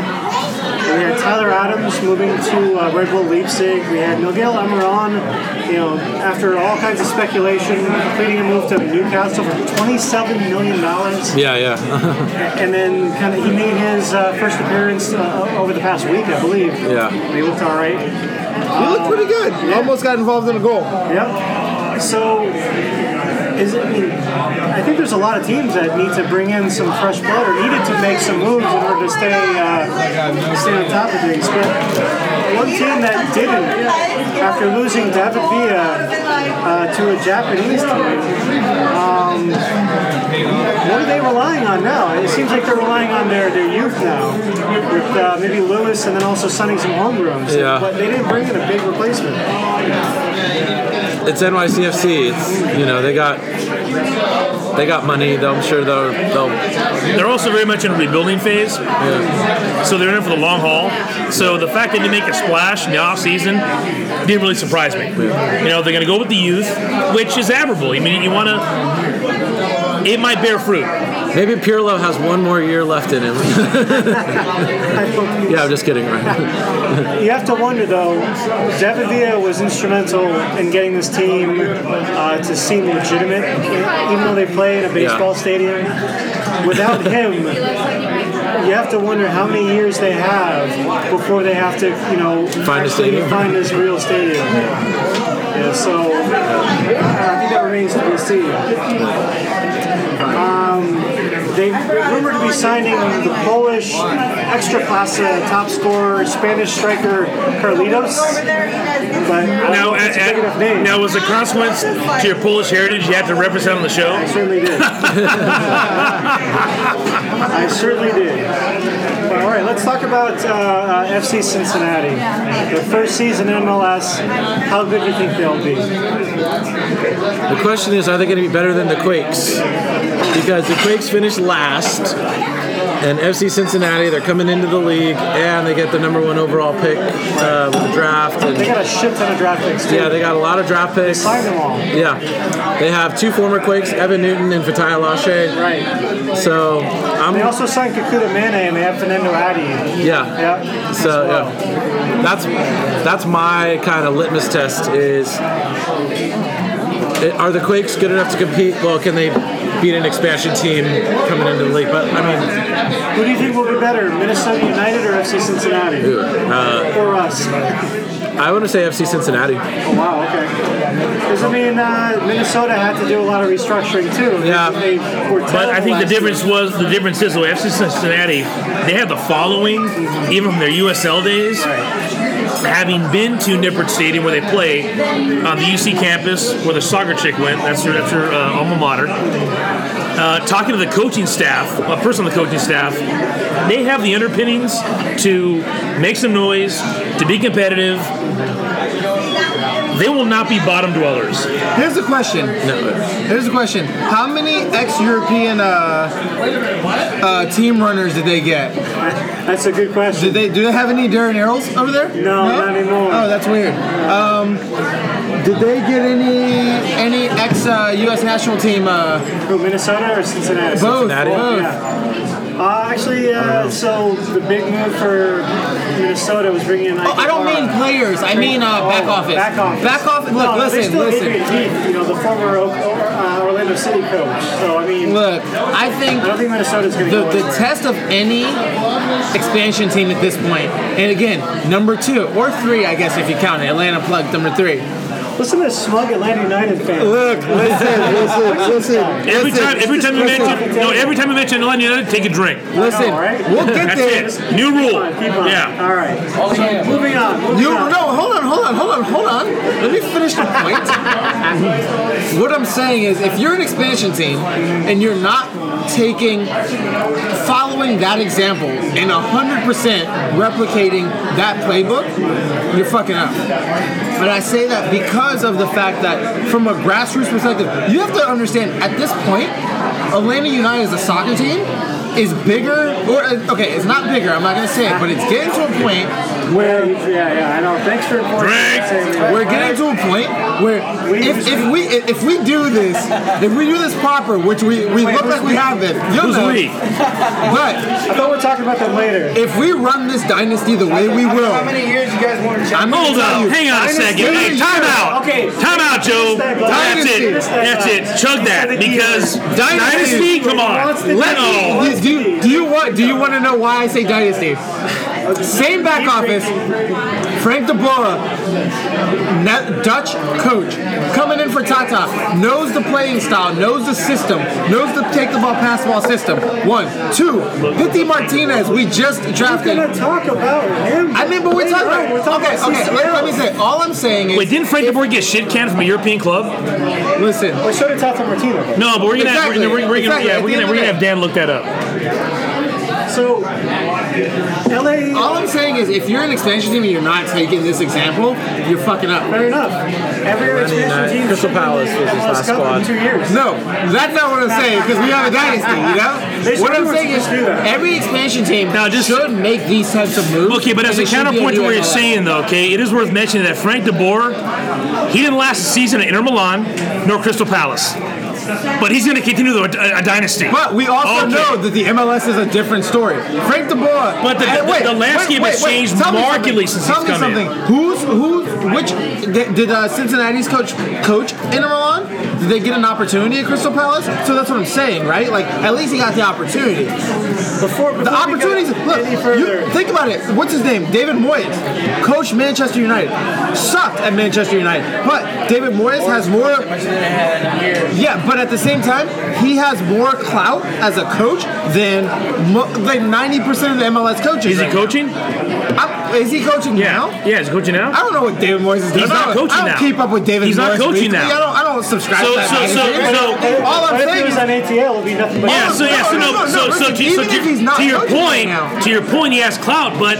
We had Tyler Adams moving to uh, Red Bull Leipzig. We had Miguel Almiron, you know, after all kinds of speculation, completing a move to Newcastle for $27 million. Yeah, yeah. <laughs> And then kind of he made his uh, first appearance uh, over the past week, I believe. Yeah. And he looked all right. You look pretty good. Almost got involved in a goal. Yep. So, is it, I, think there's a lot of teams that need to bring in some fresh blood or needed to make some moves in order to stay uh, stay on top of things. But one team that didn't, after losing David Villa uh, to a Japanese team, um, what are they relying on now? It seems like they're relying on their, their youth now, with uh, maybe Lewis and then also signing some homegrowns. Yeah. But they didn't bring in a big replacement. It's NYCFC. It's you know they got they got money. They'll, I'm sure they'll they'll They're also very much in a rebuilding phase, so they're in it for the long haul. So the fact that they make a splash in the off season didn't really surprise me. You know, they're going to go with the youth, which is admirable. I mean, you want to. It might bear fruit. Maybe Pirlo has one more year left in him. <laughs> yeah, I'm just kidding. Right? <laughs> You have to wonder though, David Villa was instrumental in getting this team uh, to seem legitimate, even though they play in a baseball stadium. Without him, you have to wonder how many years they have before they have to, you know, Find a stadium. find this real stadium. Yeah, so I think that remains to be seen. Um, they rumored to be signing the Polish Ekstraklasa uh, top scorer, Spanish striker Carlitos. But uh, Now, know if a a- big a- enough name. now, was the consequence to your Polish heritage you had to represent on the show? I certainly did. <laughs> I certainly did. All right, let's talk about uh, uh, FC Cincinnati. Their first season in MLS. How good do you think they'll be? The question is, are they going to be better than the Quakes? Because the Quakes finished last, and FC Cincinnati, they're coming into the league, and they get the number one overall pick uh, with the draft. They got a shit ton of draft picks too. yeah, they got a lot of draft picks. signed them all. Yeah, they have two former Quakes, Evan Newton and Fatai Alashe. Right. So I'm they also signed Kekuta Manneh and they have Fanendo Adi. yeah. Yeah. So well. yeah, that's that's my kind of litmus test is. Are the Quakes good enough to compete? Well, can they beat an expansion team coming into the league? But I mean, Who do you think will be better, Minnesota United or FC Cincinnati? uh, or us? I want to say FC Cincinnati. Oh, wow, okay. Because, I mean, uh, Minnesota had to do a lot of restructuring too. Yeah. They But I think the difference last was the difference is though FC Cincinnati they have the following even from their USL days. Right. Having been to Nippert Stadium where they play on the UC campus where the soccer chick went, that's her that's her uh, alma mater. Uh, talking to the coaching staff, a person on the coaching staff, they have the underpinnings to make some noise, to be competitive. They will not be bottom dwellers. Here's the question. Here's the question. How many ex-European uh, uh, team runners did they get? That's a good question. Did they do they have any Darren Eales over there? No, not anymore. Oh, that's weird. Um, did they get any any ex uh, U.S. national team? Uh, Who, Minnesota or Cincinnati? both. Cincinnati? both. Yeah. Uh, actually, uh, so the big move for Minnesota was bringing in. Oh, I don't mean players. I mean uh, back Oh, office. Back office. Back office. Look, no, listen, still listen. Adrian Heath, you know, the former O- uh, Orlando City coach. So I mean, Look, I think I don't think Minnesota's going to the, go the test of any expansion team at this point, and again, number two or three, I guess if you count it, Atlanta plugged number three. Listen to this smug Atlanta United fan. Look, listen, listen, listen. Every listen, time, every time you mention, no, every time you mention Atlanta United, take a drink. Listen, All right. we'll get there. That's it. New Keep rule. on, keep on. Yeah. All right. So, moving on. Moving You on. no, hold on, hold on, hold on, hold on. Let me finish the point. what I'm saying is, if you're an expansion team and you're not taking, following that example and 100% replicating that playbook, you're fucking up. And I say that because of the fact that, from a grassroots perspective, you have to understand at this point, Atlanta United is a soccer team is bigger, or uh, okay, it's not bigger. I'm not gonna say it, but it's getting to a point where Yeah, yeah, I know. Thanks for Drink. me. Saying that. we're getting to a point where if, if we if we do this if we do this proper, which we, we Wait, look like we we? have been, you'll know. we? But I thought we were talking about that later. If we run this dynasty the way we will, How many years you guys won a I'm championship? gonna Hold tell up. Hang on a second. Dynasty Hey, time out. Okay. Time out, Joe. That's Dynasty. it. That's it. Chug that because Dynasty. Dynasty. Come on. Wants the Let No. Do, you- do you want? Do you want to know why I say dynasty? Same back office. Frank De Boer, net- Dutch coach, coming in for Tata, knows the playing style, knows the system, knows the take the ball, pass the ball system. One, two. Pity Martinez, we just drafted. We're drafted. gonna talk about him. I mean, but we're talking on. about. We're talking Okay, about okay. Let, let me say. All I'm saying is. Wait, didn't Frank De Boer get shit canned from a European club? listen. Well, so did Tata Martino. No, but we're gonna have, Exactly. we're, gonna- we're gonna yeah we're gonna we're gonna have Dan look that up. So, LA. All I'm saying is, if you're an expansion team and you're not taking this example, you're fucking up. Fair enough. Every other expansion team Crystal Palace was his last Cup squad. in two years. No, that's not what I'm saying because we have a dynasty, you know? should What I'm saying it is to do that. every expansion team Now, just- should make these types of moves. Okay, but as a it should be counterpoint to what you're saying, though, okay, it is worth mentioning that Frank De Boer, he didn't last a season at Inter Milan nor Crystal Palace, but he's going to continue the, a, a dynasty. But we also Okay. know that the MLS is a different story. Frank De Boer. But the- and the- the landscape has changed tell me markedly something. since Tell he's me come in. something. Who's who? Which did, did uh, Cincinnati's coach coach Inter Milan? Did they get an opportunity at Crystal Palace? So that's what I'm saying, right? Like at least he got the opportunity. Before, before The opportunities. Look, you, think about it. What's his name? David Moyes, coach Manchester United, sucked at Manchester United. But David Moyes has more. Yeah, but at the same time, he has more clout as a coach than mo- like 90% of the MLS coaches. Is he right coaching? Is he coaching now? Yeah, is he coaching now? I don't know what David Moyes is doing. He's not coaching now I don't now. keep up with David He's Moyes. not coaching weekly. now. I don't. I don't subscribe So- to that. so- so- magazine. so- all I'm saying is on ATL, it would be nothing but. Yeah, so yeah, so no, no, no, no, so, so, listen, to, so even to, if he's not to your coaching right point, to your point, he has clout, but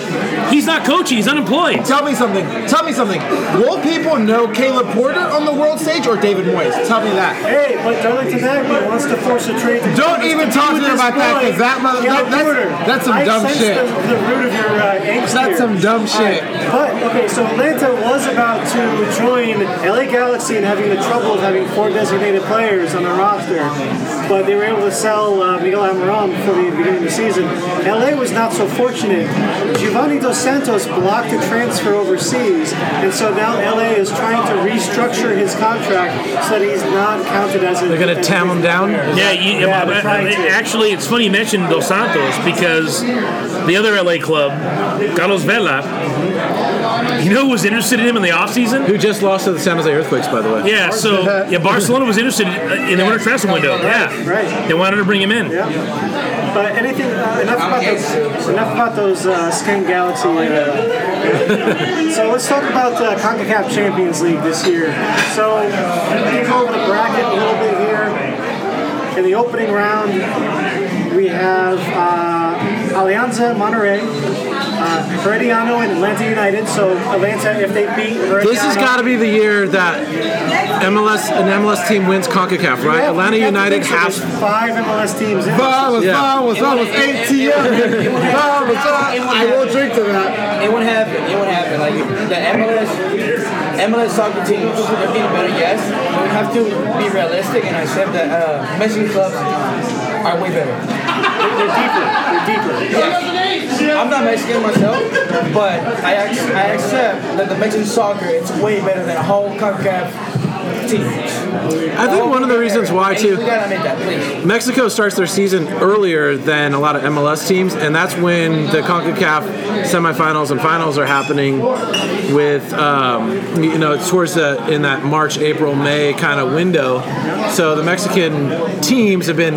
he's not coaching. He's unemployed. Tell me something. Tell me something. Will people know Caleb Porter on the world stage or David Moyes? Tell me that. Hey, but Darlington Nagbe wants to force a trade. Don't even talk to me about that, 'cause that mother- Caleb that's- that's some dumb shit. The, the root of your uh, angst That's some dumb shit. But okay, so Atlanta was about to join LA Galaxy and having the trouble of having four designated players on their roster, but they were able to sell uh, Miguel Almiron before the beginning of the season. LA was not so fortunate. Giovanni Dos Santos blocked a transfer overseas, and so now LA is trying to restructure his contract so that he's not counted as a. They're gonna tam him down. Yeah, you, Yeah, uh, they're trying to. actually, it's funny you mentioned Dos Santos because the other LA club, Carlos Vela, you know who was interested in him in the offseason? Who just lost to the San Jose Earthquakes, by the way. Yeah, so yeah, Barcelona was interested in the winter transfer window. Yeah, right. They wanted to bring him in. Yeah. But anything uh, enough about those enough about those uh, Scam Galaxy. Uh, <laughs> so let's talk about uh, Concacaf Champions League this year. So we go over the bracket a little bit here. In the opening round, we have uh, Alianza Monterrey, uh, Herediano, and Atlanta United. So Atlanta, if they beat Herediano, This has got to be the year that MLS an MLS team wins CONCACAF, right? Yeah, Atlanta we have United so. has five MLS teams in. Vamos, Yeah. vamos, vamos, ATM. Vamos, vamos. I will drink to that. It won't happen. It won't happen. Like the MLS, MLS soccer teams, they're being better, yes. But we have to be realistic and accept that uh, Mexican clubs are way better. They're deeper. They're deeper. Yes. I'm not Mexican myself, but I ac- I accept that the Mexican soccer it's way better than a whole CONCACAF team. I think one of the reasons why too. We gotta admit that, please. Mexico starts their season earlier than a lot of MLS teams, and that's when the CONCACAF semifinals and finals are happening. With um, you know towards the in that March, April, May kind of window, so the Mexican teams have been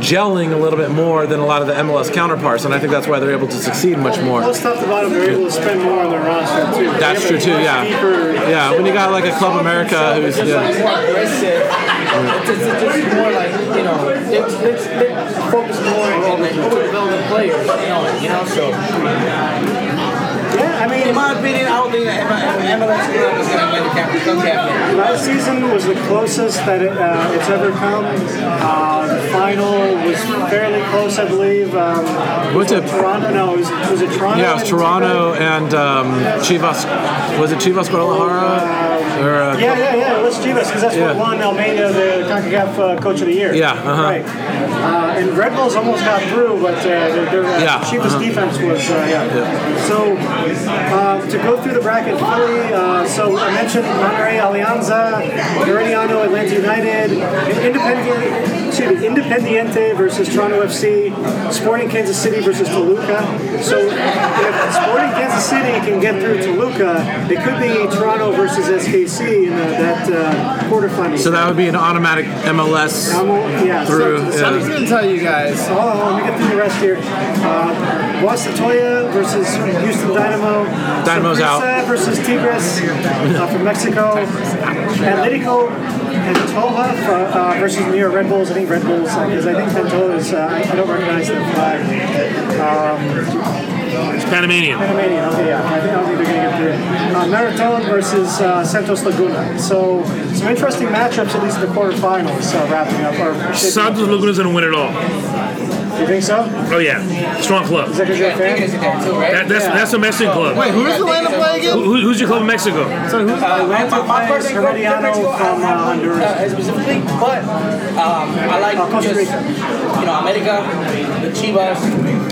gelling a little bit more than a lot of the MLS counterparts, and I think that's why they're able to succeed much more. Most top to bottom, they're able to spend more on their roster too. That's true too. Yeah, deeper- yeah. When you got like a Club America who's yeah. It's, it's, it's more like, you know, it's, it's, it's focus more on the developing players, you know, you know, so. Yeah, I mean, In my opinion, I don't think that MLS club is going to win the Cap- CONCACAF. last season was the closest that it, uh, it's ever come. Uh, the final was fairly close, I believe. Um, Went to Toronto. No, it was, was it Toronto? yeah, it was and Toronto and um, Chivas. Was it Chivas Guadalajara? Or, uh, Yeah, yeah, yeah. Let's Chivas because that's Yeah. what won Almeyda the Concacaf uh, Coach of the Year. Yeah, uh-huh. Right. Uh, and Red Bulls almost got through, but uh, their, their uh, Yeah, Chivas uh-huh. defense was uh, yeah. So uh, to go through the bracket. Uh, so I mentioned Monterrey Alianza, Herediano Atlanta United, Independiente, excuse me, Independiente versus Toronto FC, Sporting Kansas City versus Toluca. So if Sporting Kansas City can get through Toluca, it could be Toronto versus SKC in the, that uh, quarterfinal. So that would be an automatic MLS yeah, through. so- yeah. so- I'm just gonna tell you guys. Hold on, let me get through the rest here. Uh, Guastatoya versus Houston Dynamo. Dynamo's out. Versus Tigres uh, from Mexico. Atletico Pantoja for, uh, versus New York Red Bulls. I think Red Bulls, because I think Pantoja is, uh, I don't recognize the flag. It's Panamanian. Panamanian, okay, yeah. I, think, I don't think they're going to get through. Uh, Marathon versus uh, Santos Laguna. So, some interesting matchups, at least in the quarterfinals, uh, wrapping up. Or, Santos Laguna's gonna win it all. you think so? Oh yeah, strong club. Is that because you're a fan? Tigres in there too, right? That, that's that's a Mexican club. Wait, who does Atlanta play again? Who, who's your club in Mexico? Uh, my, my first name club, Herediano Mexico, from, uh, I- I- Honduras. uh, specifically, but um, I like Uh, Costa just, Rica. You know, America, the Chivas,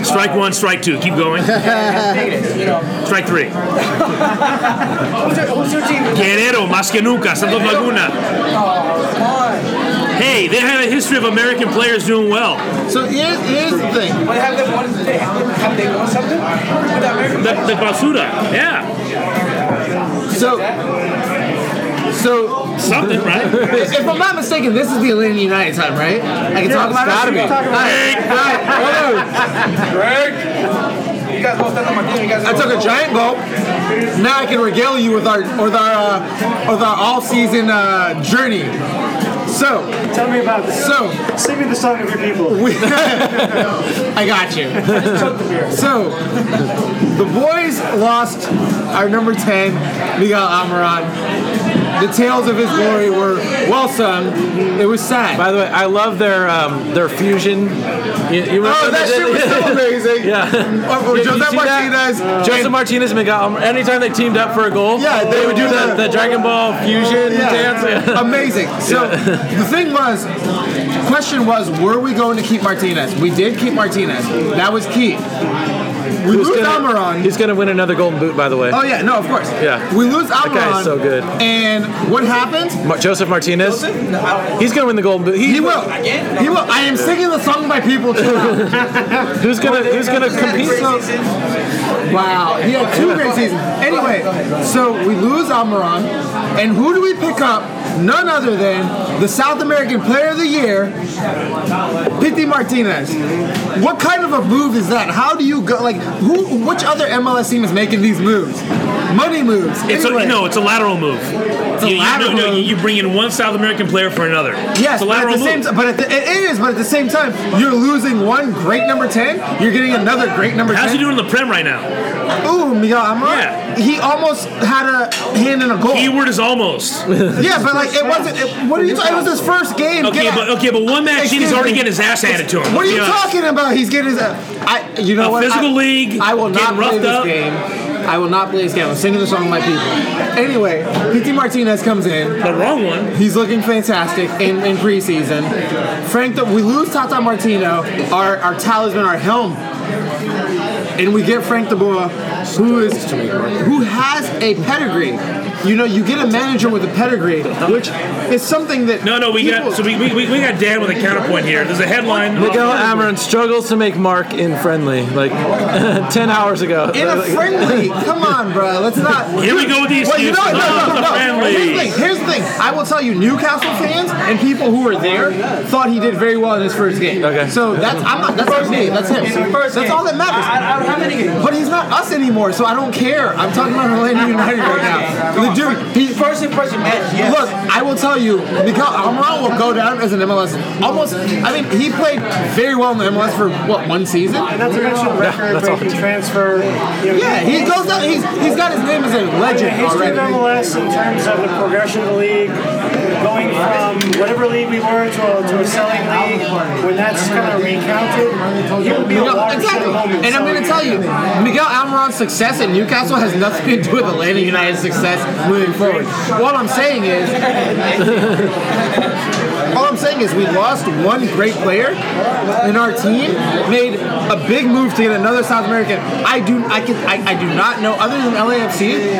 Strike one, strike two. Keep going. and <laughs> you know. Strike three. <laughs> Who's your, who's your team? Guerrero, más que nunca, Santos Laguna. Oh, come on. Hey, they have a history of American players doing well. So here's, here's the thing. But have they won, they, have they won something with the American The, the Basura, yeah, So, so something, right? if I'm not mistaken, this is the Atlanta United time, right? I can talk about gotta be. Talk about All right, You guys both stand on my team. You guys I took a giant gulp. Now I can regale you with our with our uh, with our all season uh, journey. So, Tell me about this. so Sing me the song of your people. we, <laughs> I got you. So, the boys lost our number 10, Miguel Almiron. The tales of his glory were well sung. It was sad. By the way, I love their um, their fusion. You, you remember oh, that shit was so <laughs> amazing. Yeah. Oh, oh, Jose see that? Martinez. Josef Martinez, Miguel. Alm- Anytime they teamed up for a goal, Yeah, they would do the, the Dragon Ball fusion dance. <laughs> Yeah. Amazing. So the thing was, question was, were we going to keep Martinez? We did keep Martinez. That was key. We lose gonna- Almiron. He's gonna win another Golden Boot, by the way. Oh yeah, no, of course. Yeah. We lose Almiron. guy's so good. And what happened? Mar- Josef Martinez. He's gonna win the Golden Boot. He will. He will. I am singing the song by people too. <laughs> Who's gonna Who's gonna compete? wow. He had two great seasons. Anyway, so we lose Almiron, and who do we pick up? None other than the South American Player of the Year, Pity Martinez. What kind of a move is that? How do you go? Like, who? Which other MLS team is making these moves? Money moves. It's a, no, it's a lateral move. A you, lateral no, you bring in one South American player for another. Yes, it's but at the same but at the, it is, but at the same time, you're losing one great number ten. You're getting another great number How's ten. he doing in the Prem right now? Ooh, Miguel Amar. Yeah. He almost had a hand in a goal. Keyword is almost. <laughs> yeah, but like it wasn't. It, what are you? talking? It was his first game. Okay, Get but out. okay, but one match in, he's already getting his ass handed to him. What are you talking about? He's getting his. I. You know A what? physical I, league, I will not play this up. game. I will not play this game. I'm singing the song of my people. Anyway, Pity Martinez comes in. The wrong one. He's looking fantastic in, in preseason. Frank, the, we lose Tata Martino, our, our talisman, our helm, and we get Frank de Boer, who is who has a pedigree. You know, you get a manager with a pedigree, which is something that No, no, we got so we, we, we got Dan with a counterpoint here. There's a headline. Miguel Amaran struggles to make Mark in friendly like <laughs> 10 hours ago. In a friendly, come on, bro. Let's not. Here we go with the Well, you know what? excuses. No, no, no. friendly. Here's the thing. Here's the thing. I will tell you, Newcastle fans and people who were there thought he did very well in his first game. Okay. So that's I'm not. That's not me. That's him. First That's all that matters. How many games? But he's not us anymore, so I don't care. I'm talking about Orlando United right now. The dude, he, First impression match, yes. Look, I will tell you, Miguel Almiron will go down as an MLS. Almost, I mean, he played very well in the MLS for what one season. And not to mention record-breaking transfer. You know, Yeah, he goes down. He's he's got his name as a the legend history of already. MLS in terms of the progression of the league, going from whatever league we were to a, to a selling league, when that's kind of recounted, he'll be a watershed exactly. moment. And I'm going to tell you, Miguel Almiron Almiron's success at Newcastle has nothing to do with Atlanta United's success moving forward. What I'm saying is, I'm saying is we lost one great player, and our team made a big move to get another South American. I do, I can, I, I do not know other than LAFC.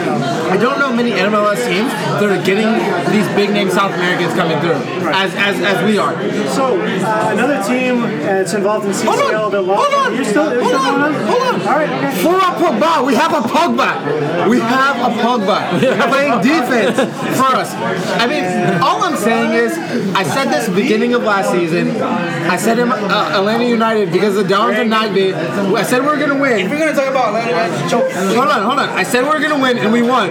I don't know many MLS teams that are getting these big name South Americans coming through as as, as we are. So uh, another team that's involved in Hold CCL on, that lost. hold on, You're still, you're hold still on, going hold on. All right. Okay. For a Pogba, we have a Pogba. We have a Pogba <laughs> playing defense for us. I mean, all I'm saying is, I said this beginning of last season. I said him, uh, Atlanta United because the Downs and Nightby. I said we are gonna win. If we're gonna talk about Atlanta choke. Hold on, hold on. I said we are gonna win, and we won.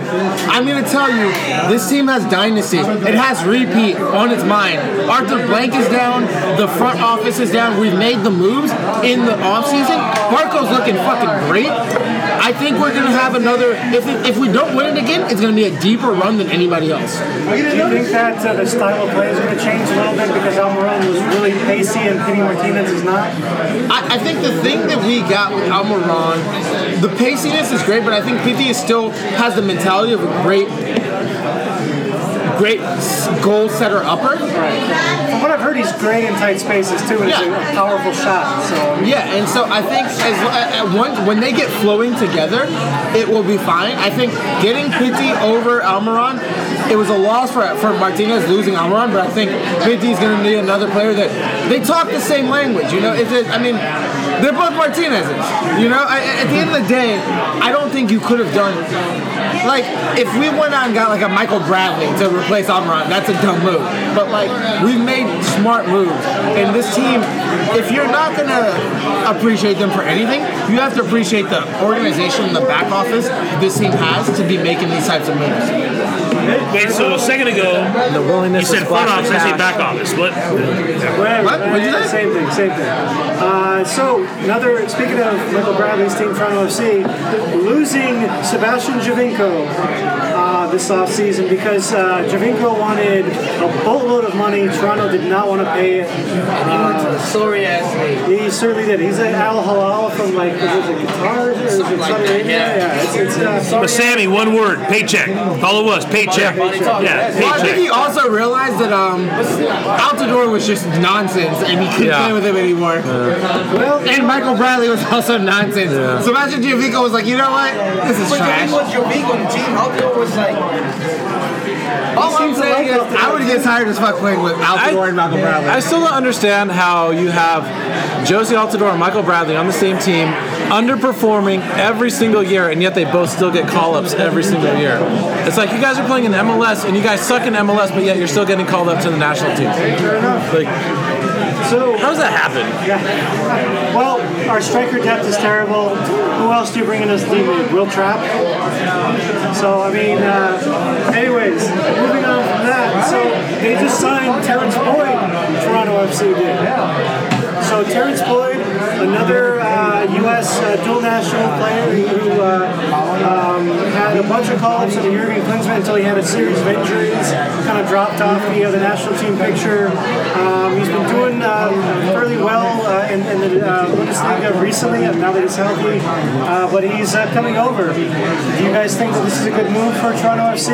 I'm gonna tell you, this team has dynasty. It has repeat on its mind. Arthur Blank is down. The front office is down. We've made the moves in the offseason. Barco's looking fucking great. I think we're gonna have another. If it, if we don't win it again, it's gonna be a deeper run than anybody else. Do you think that uh, the style of play is going to change a little bit because Almiron was really pacey and Pity Martinez is not? I, I think the thing that we got with Almiron, the paciness is great, but I think Pity is still has the mentality of a great, great goal setter upper. What I've heard, he's great in tight spaces too, and it's a powerful shot. So Yeah, and so I think as at one, when they get flowing together, it will be fine. I think getting Pity over Almiron, it was a loss for for Martinez losing Almiron, but I think Pity is going to need another player that they talk the same language. You know, it's a, I mean, they're both Martinez's. You know, I, at the end of the day, I don't think you could have done like if we went out and got like a Michael Bradley to replace Almiron, that's a dumb move. But like we've made smart moves, and this team, if you're not gonna appreciate them for anything, you have to appreciate the organization the back office this team has to be making these types of moves. Wait, so a second ago, The you willingness to said front office, the I say back office. What? Whatever. What? What'd you say? Same thing, same thing. Uh, so, another, speaking of Michael Bradley's team, Toronto FC, losing Sebastian Giovinco this offseason because uh, Giovinco wanted a boatload of money. Toronto did not want to pay it. Sorry ass league. He certainly did. He's an Al Hilal from, like, was it Qatar or is it Something like Saudi Arabia? yeah. Yeah, it's, it's uh, But Sammy, one word: paycheck. All it was, paycheck. Yeah, Well, I think he also realized that um, Altidore was just nonsense, and he couldn't Yeah. play with him anymore. well, And Michael Bradley was also nonsense. So imagine Giovinco was like, you know what? This is But trash. Jovic was Jovic on the team. Altidore was like, All I'm saying is, I would get tired as fuck playing with Altidore and Malcolm Bradley. I still don't understand how you have Jozy Altidore and Michael Bradley on the same team, underperforming every single year, and yet they both still get call-ups every single year. It's like you guys are playing in MLS, and you guys suck in MLS, but yet you're still getting called up to the national team. Like, So, how does that happen? Yeah. Well, our striker depth is terrible. Who else do you bring in as the? Wil Trapp. So I mean, uh, anyways, moving on from that. So they just signed Terrence Boyd. Toronto FC did. So Terrence Boyd, another uh, U.S. Uh, dual national player who uh, um, had a bunch of call-ups at the European Klinsmann until he had a series of injuries, kind of dropped off the, uh, the national team picture. Um, he's been doing uh, fairly well uh, in, in the uh, Bundesliga recently, uh, now that he's healthy. Uh, but he's uh, coming over. Do you guys think that this is a good move for Toronto FC?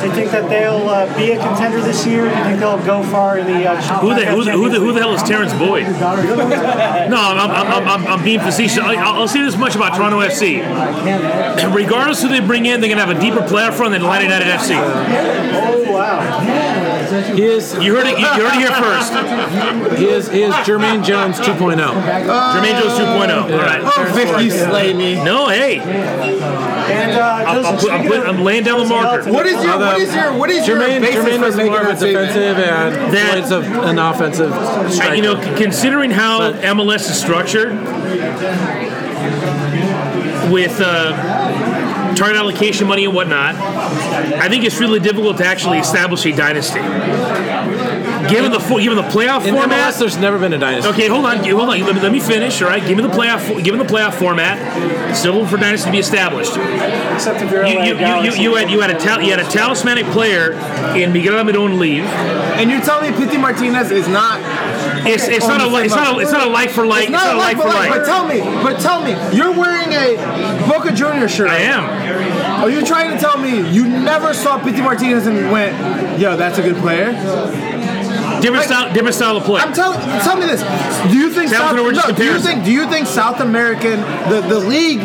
Do you think that they'll uh, be a contender this year? Do you think they'll go far in the uh, Who the, who, the, who, the, who the hell is Terrence Boyd? No, I'm, I'm, I'm, I'm, being facetious. I, I'll say this much about Toronto FC. Regardless who they bring in, they're going to have a deeper player front than Atlanta United FC. Oh wow! He is You heard it, you heard it here first. he is he is Jermaine Jones oh. 2.0. Jermaine Jones 2.0. All right. Oh, Vic, you slay me. No, hey. And uh, I'm, I'm, Joseph, put, I'm, speaking put, I'm laying down the marker. What is your what is your what is your Jermaine, basis Jermaine for is making more of a defensive, and That- Floyd's a, an offensive striker. you know, considering how MLS is structured, with uh, target allocation money and whatnot, I think it's really difficult to actually establish a dynasty. Given the fo- given the playoff in format, MLS, there's never been a dynasty. Okay, hold on, hold on. Let me, let me finish. All right, give me the playoff. Give me the playoff format. Still for dynasty to be established. except if you're You, LA you, you, you, Galaxy. you had you had a tal- you had a talismanic player in Miguel Almiron leave. And you're telling me Pity Martinez is not It's, it's not a it's not a, it's not a like for like. It's not, a like for like. but tell me, but tell me, you're wearing a Boca Junior shirt. I am. Are you trying to tell me you never saw Pity Martinez and went, yo, that's a good player? Different style, different style of play. I'm telling. Tell me this. Do you think was South, no, do you think do you think South American the the league,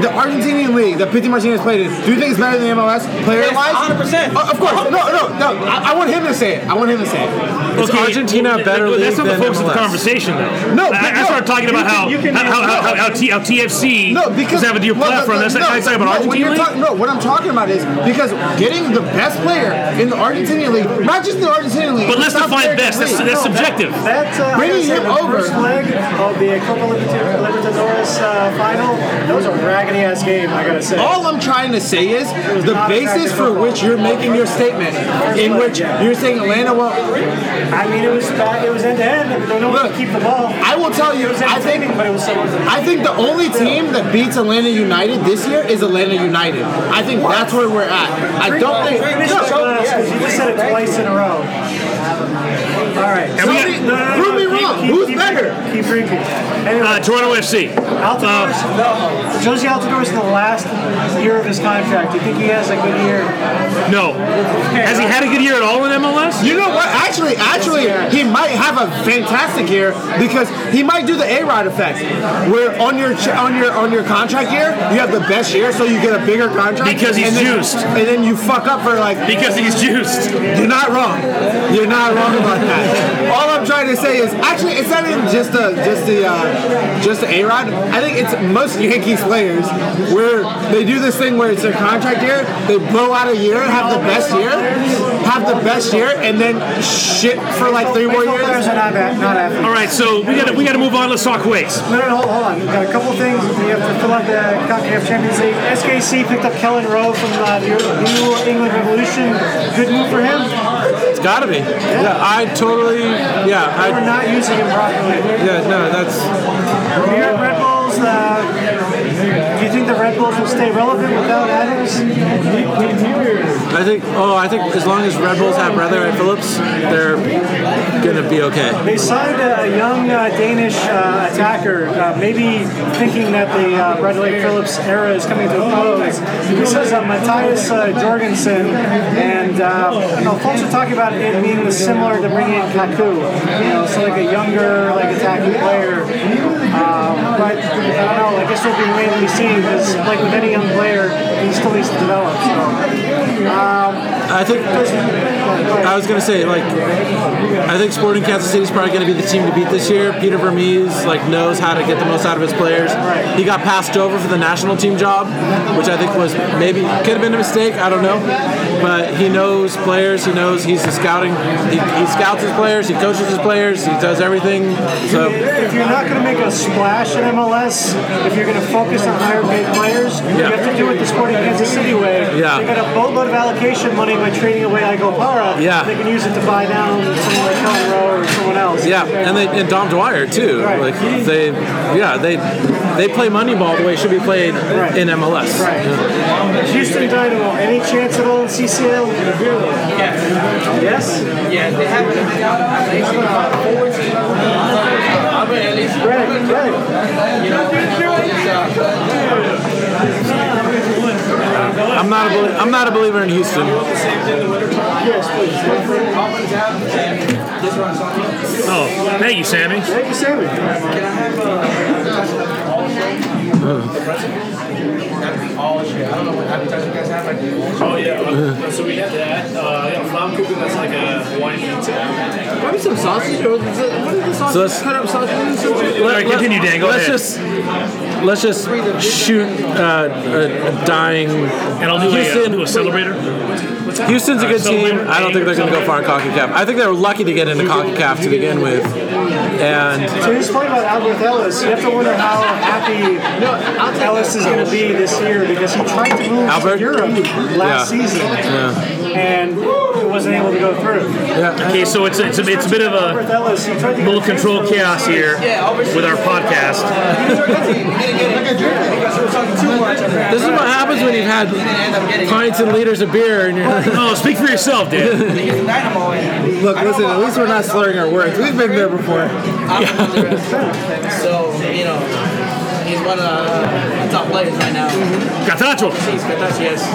the Argentinian league that Pity Martinez played in, do you think it's better than the MLS player wise? 100%. of course. No, no, no. I, I want him to say it. I want him to say it. Is Argentina a well, better that- That's not the than focus of the conversation, though. No, I, but I no. started talking about how how, how, answer how, how, T, how TFC No, because doesn't have a deal platform. no, That's no, not talking about no, when Argentina. talking- no, what I'm talking about is because getting the best player in the Argentinian league, not just the Argentinian league, But let's the South define best. That's, league. that's subjective. That's uh, Bringing like I him the over. First leg of the Copa Libertadores uh, final. That was a raggedy ass game. I gotta say. All I'm trying to say is the basis for football. which you're making your statement, in which you're saying Atlanta will. I mean, it was back, it was end to end. They don't want to keep the ball. I will tell you, It was I think but it was so. I think the only team that beats Atlanta United this year is Atlanta United. I think that's where we're at. I don't think. Finish the class because you just said it twice in a row. All right. And we got- No, no, no, Prove me keep- wrong. keep- Who's keep better? drinking. Keep drinking. Anyway, Uh, Toronto FC. Altidore. Jozy Altidore in the last year of his contract. Do you think he has a good year? No. Has he had a good year at all in MLS? You know what? Actually, actually, he might have a fantastic year because he might do the A Rod effect, where on your ch- on your on your contract year you have the best year, so you get a bigger contract Because he's and then, juiced. and then you fuck up for like. Because he's juiced. You're not wrong. You're not wrong about that. All I'm trying to say is actually it's not even just a just the uh, just the A Rod. I think it's most Yankees players where they do this thing where it's their contract year, they blow out a year, have the best year, have the best year, and then shit for like three more Baseball players years. are not bad, not athletes. All right, so we got to we got to move on. Let's talk Kuwait. No, no, no, hold, hold on. We've got a couple things. We have to fill out the CONCACAF Champions League. SKC picked up Kelyn Rowe from uh, the New England Revolution. Good move for him. It's got to be. Yeah, I totally. Yeah, We're not using it properly. Yeah, no, that's. York Red Bulls. Uh, think the Red Bulls will stay relevant without Adams? I think. Oh, I think as long as Red Bulls have Bradley Wright Phillips, they're gonna be okay. They signed a young uh, Danish uh, attacker, uh, maybe thinking that the uh, Bradley Phillips era is coming to a close. This is uh, Matthias uh, Jorgensen, and uh, folks are talking about it being similar to bringing in Kaku, you know, so like a younger, like attacking player. Um, but I don't know. I guess it'll be remain to be seen because, like with any young player, he still needs to develop. So, um, I think. I was gonna say like. I think Sporting Kansas City is probably gonna be the team to beat this year. Peter Vermes like knows how to get the most out of his players. He got passed over for the national team job, which I think was maybe could have been a mistake. I don't know, but he knows players. He knows he's a scouting. He, he scouts his players. He coaches his players. He does everything. So. if you're not going to make a splash in MLS, if you're going to focus on higher paid players, you have to do it the Sporting Kansas City way. Yeah. They got a boatload of allocation money by trading away Ike Opara. Yeah. They can use it to buy down someone like Kelyn Rowe or someone else. Yeah, and they and Dom Dwyer too. Right. Like they, yeah, they they play Moneyball the way it should be played Right. in MLS. Right. Houston Dynamo, any chance at all in CCL? Yes? Yeah, they have Greg, Greg. I'm not a belie- I'm not a believer in Houston. Yes, please. Oh, thank you, Sammy. Thank you, Sammy. Oh yeah, so we had that. Uh, yeah, Flammkuchen, that's like a Hawaiian pizza. Maybe some sausage. Or is it, what is the sausage? So let's- cut up sausage. Let All right, continue, Dan. Go let's ahead. just let's just shoot uh, a, a dying. and I'll do, a, uh, Houston. do a celebrator. Houston's a good Uh, team. I don't think they're going to go far in Concacaf. I think they were lucky to get into Concacaf to begin with, and So here's point about Alberth Elis. You have to wonder how happy Elis is going to be this year because he tried to move Alberth? to Europe last Yeah. season and he wasn't able to go through. yeah, Okay, so it's a, it's a, it's a bit of a Elis, he tried to little control chaos here with our podcast. this is what happens when you've had He didn't end up getting pints and liters of beer, and you're like, <laughs> Oh, speak for yourself, Dan. He's a dynamo. And Look, listen. At least we're not slurring our words. We've been there before. I'm. So, you know, he's one of the top players right now. Catacho. Overseas, Katachi, yes.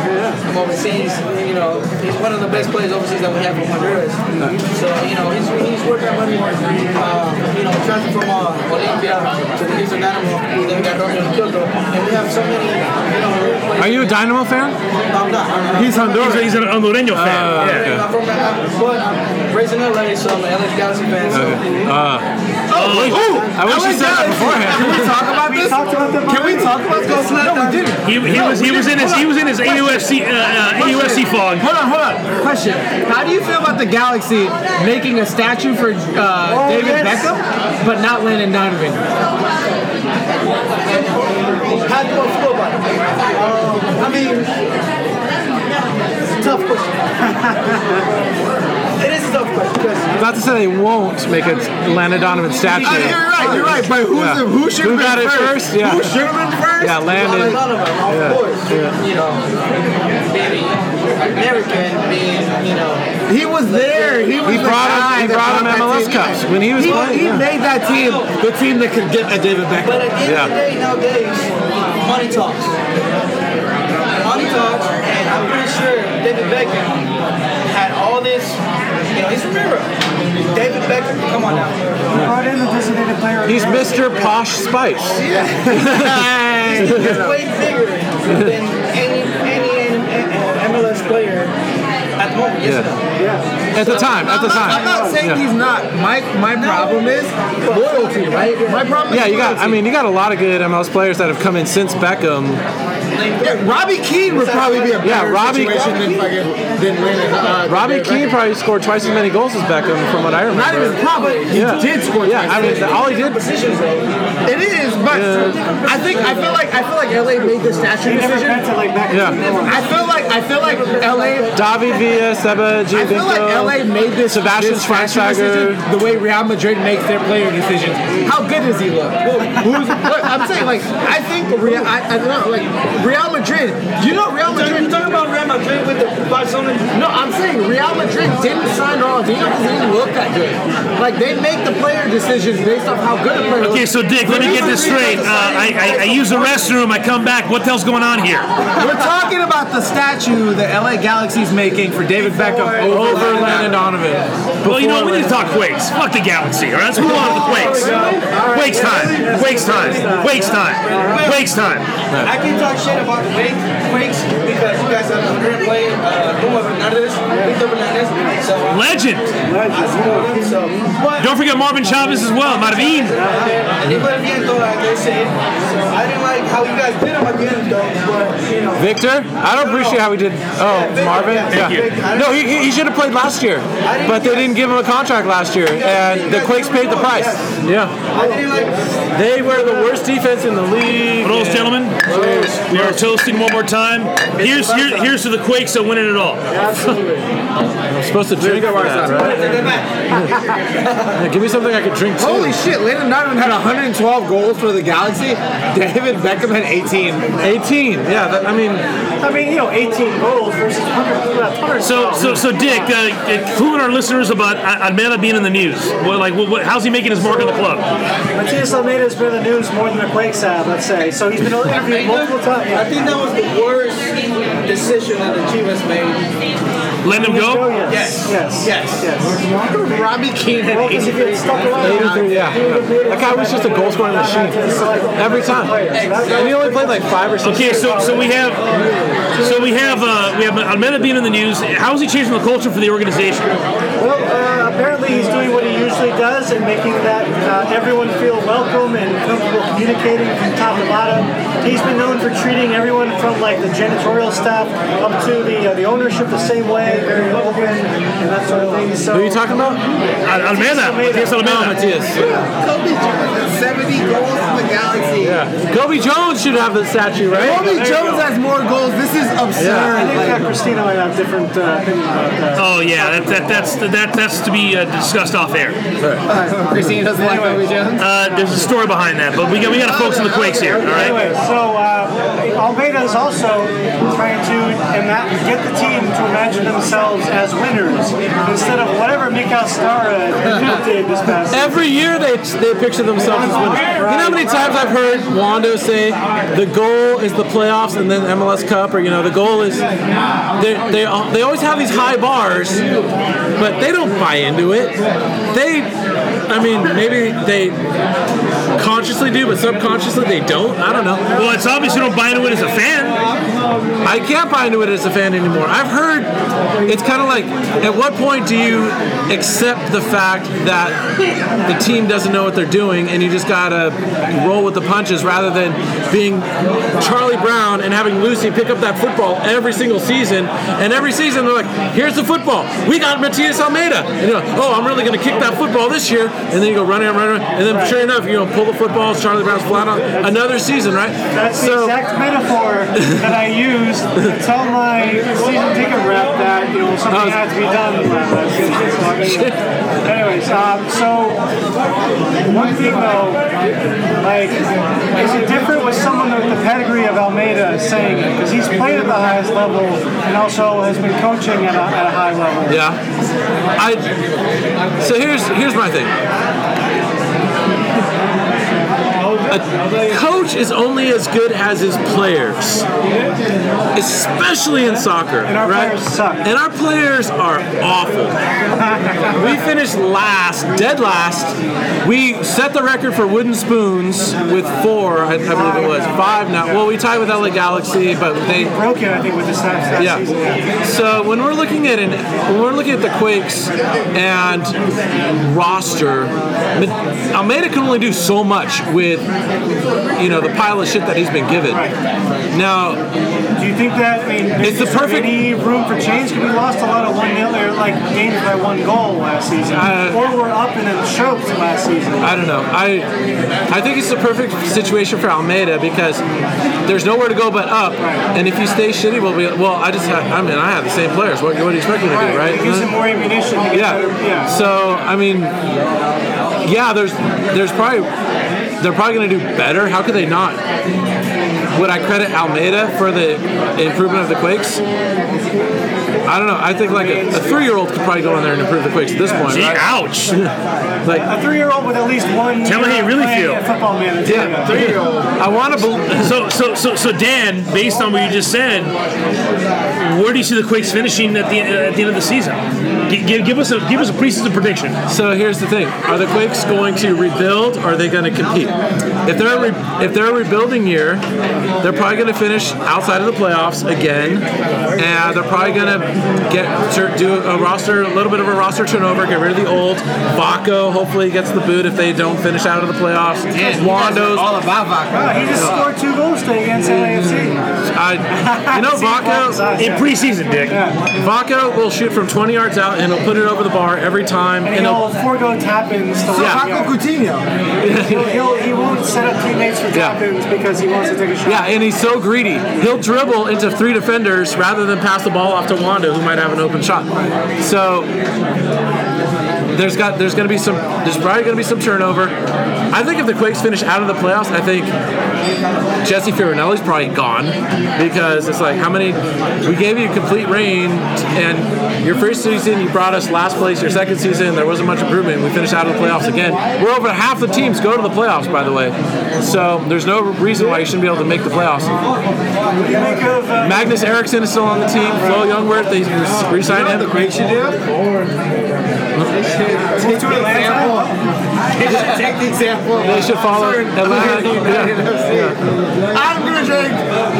From overseas, you know, he's one of the best players overseas that we have from Honduras. So, you know, he's, he's working on money. Uh, you know, transferred from uh, Olimpia to the Houston Dynamo. Then we got Roger Quioto. And we have so many, you know, players. "Are you a Dynamo fan?" I'm not. I'm not. He's Honduran. He's, he's an Hondureño fan. Uh, yeah. I'm from, I'm, but I'm raised in LA, so I'm an LA Galaxy fan. So. I wish you said that beforehand. Can we talk about this? talked about them Can we talk about this? No, we didn't. He, he was he was in his he was in his AUFC uh, uh, AUFC fog. Hold on, hold on. Question. How do you feel about the Galaxy making a statue for uh, David. Beckham, but not Landon Donovan? How do I feel about it? Um, I mean, it's a tough question. <laughs> it is a tough question because Not to say they won't make a Landon Donovan statue. Oh, you're right. You're right. But who's Yeah. the, who should Who have got been it first? Yeah. Who should have been first? Yeah, a Landon. lot of them, of course, you know, being American, being, you know, He was there. He was He the brought him- he brought him that MLS team. cups when he was he, playing, He yeah. made that team the team that could get a David Beckham. but at the end Yeah. of the day, nowadays, money talks. Money talks, and I'm pretty sure David Beckham had all this, you know, he's from David Beckham, come on now. Brought in the designated player. He's Mr. Posh Spice. Yeah. <laughs> He's way bigger than any, any, any uh, MLS player at the moment. Yes or no? At the time, at the time. I'm not time. saying Yeah. he's not. My my problem is loyalty, right? My problem. Yeah, is you got. I mean, you got a lot of good MLS players that have come in since Beckham. Yeah, Robbie Keane would probably be a Yeah, better Robbie- situation than fucking than Landon. Uh, Robbie Keane Beckham. probably scored twice as many goals as Beckham, from what I remember. Not even probably. He Yeah. did score. Yeah, twice. I mean, all he did. It is, but I think I feel like I feel like LA made the statue decision. to like back Yeah, I feel like I feel like LA. David Villa, Seba I feel like LA made this Sebastian this Schweinsteiger. decision the way Real Madrid makes their player decisions. How good does he look? Who's, what, I'm saying like I think Real, I, I don't know like Real Madrid. You know Real Madrid. You're talking about Real Madrid with the Barcelona. No, I'm saying Real Madrid didn't sign Ronaldinho because he didn't look that good. Like they make the player decisions based off how good a player is. Okay, looks. so Dick, let me get this straight. Uh, I, I, I use the restroom. I come back. What the hell's going on here? We're talking about the statue the LA Galaxy's making for David Beckham over, Over Landon Donovan. Well, you know, we Before need to talk Quakes. Fuck the Galaxy. All right, let's move on to the Quakes. Quakes time. Quakes time. Quakes time. Quakes time. I can talk shit about the Quakes, Quakes because you guys have a great player, uh, Como Fernandez, Victor Bernárdez. So, uh, Legend. I support. So, but Don't forget Marvin Chavez as well. Marvin. and they put it in, like they say. I didn't like how you guys did him at the end, though. But you know, Victor, I don't appreciate how he did. Oh, Marvin. Yeah. No, he, he should have played last year, but they didn't give him a contract last year, and the Quakes paid the price. Yeah, I didn't like. they were the worst defense in the league. For those gentlemen, we are toasting one more time. Here's here, here's to the Quakes that winning it all. I'm supposed to drink for that, right? Yeah, give me something I could drink too. Holy shit, Landon Donovan had 112 goals for the Galaxy. David Beckham had 18. 18. Yeah, that, I mean, I mean, you know, 18 goals versus 100. uh, 100 So, so, so, Dick, uh, uh, cluing our listeners about Al- Almeyda being in the news. What, like, what, what, how's he making his mark on the club? Matias Almeyda has been in the news more than the Quakes have, let's say. So he's been interviewed multiple times. I think that was the worst decision that the Chivas made. Letting him Oh, go? yes. Yes. Yes. Yes. Robbie Keane had Well, because if he 83. stuck around, 83, yeah. That guy was just a goal scoring machine every time. And he only played like five or six. Okay, so so we have so we have uh, we have Almeyda being in the news. How is he changing the culture for the organization? Well, uh, apparently he's doing what he usually does and making that uh, everyone feel welcome and comfortable communicating from top to bottom. He's been known for treating everyone from like the janitorial staff up to the uh, the ownership the same way, very open and that sort of thing. So Who are you talking about? Al- Almeyda, Matias Almeyda. Matias. Cobi Jones 70 goals for the Galaxy. Yeah. Cobi Jones should have the statue, right? Cobi Jones has more goals. This is is I absurd. think Like, that Christina might have different uh, opinion about that. Oh yeah, that, that that's that that's to be uh, discussed off air. Christine doesn't like Bobby Jones. Uh, there's a story behind that, but we got we got to focus on the Quakes here. All right. Anyway, so uh, Almeyda is also trying to ima- get the team to imagine themselves as winners instead of whatever Mikael Stahre <laughs> did this past. Every year they they picture themselves as winners. You know how many times I've heard Wondo say the goal is the playoffs and then MLS Cup, or you know the goal is they they they always have these high bars, but they don't buy into it. They, I mean, maybe they consciously do, but subconsciously they don't. I don't know. Well, it's obvious you don't buy into it as a fan. I can't buy into it as a fan anymore. I've heard it's kind of like at what point do you accept the fact that the team doesn't know what they're doing and you just gotta roll with the punches rather than being Charlie Brown and having Lucy pick up that football every single season and every season they're like, here's the football. We got Matias Almeyda. And you're like, oh, I'm really gonna kick that football this year. And then you go running and running, and then sure enough, you know, pull the football, Charlie Brown's flat on another season, right? That's the exact metaphor that I used to tell my season ticket rep that you know something had to be done. <laughs> anyways, um, so one thing though, like, is it different with someone with the pedigree of Almeyda saying it because he's played at the highest level and also has been coaching at a, at a high level. Yeah. I so here's here's my thing. A coach is only as good as his players, especially in soccer, And our right? players suck. And our players are awful. <laughs> we finished last, dead last. We set the record for wooden spoons with four, I, I believe it was five now. Well, we tied with LA Galaxy, but they Broke it, I think, with the stats that season. yeah. So when we're looking at an, when we're looking at the Quakes and roster, Almeyda can only do so much with you know the pile of shit that he's been given. Now Do you think that, I mean, It's the perfect- any room for change? Because we lost a lot of 1 0 or like games by one goal last season. Uh, or we're up and then choked last season. I don't know. I I think it's the perfect situation for Almeyda because there's nowhere to go but up. And if you stay shitty, we'll be well. I just have, I mean I have the same players. What, what do you expect me to do, right? It gives him more ammunition Yeah. better. Yeah. So I mean, yeah, there's there's probably they're probably going to do better. How could they not? Would I credit Almeyda for the improvement of the Quakes? I don't know. I think like a, a three-year-old could probably go in there and improve the Quakes at this point. Gee, Right? ouch. <laughs> Like a three year old with at least one Tell me how you really feel. football manager. Yeah, three year old. I want to believe. So, so, so, so, Dan, based on what you just said, where do you see the Quakes finishing at the at the end of the season? G- give, give us a give us a preseason prediction. So here's the thing: Are the Quakes going to rebuild, or are they going to compete? If they're a re- if they're a rebuilding year, they're probably going to finish outside of the playoffs again, and they're probably going to get tur- do a roster, a little bit of a roster turnover, get rid of the old. Vako hopefully gets the boot if they don't finish out of the playoffs. Wondo's all about Vako. Wow, he just scored two goals today against LAFC. I, you know, <laughs> Vako. In preseason, Dick. Vako will shoot from 20 yards out and he'll put it over the bar every time. And And he'll he'll, forego tap-ins to Yeah. yeah. Paco Coutinho. He'll, he'll, he won't set up teammates for Yeah. tap-ins because he wants to take a shot. yeah, and he's so greedy. He'll dribble into three defenders rather than pass the ball off to Wondo, who might have an open shot. So there's got there's going to be some there's probably going to be some turnover. I think if the Quakes finish out of the playoffs, I think Jesse Fioranelli's probably gone because it's like how many we gave you complete reign and your first season you brought us last place. Your second season there wasn't much improvement. We finished out of the playoffs again. We're over half the teams go to the playoffs by the way, so there's no reason why you shouldn't be able to make the playoffs. You Magnus Eriksson is still on the team. Flo Jungwirth they re- re-signed The him. Quakes should do? They should to Atlanta? take the example. They should follow Atlanta. I'm gonna drink.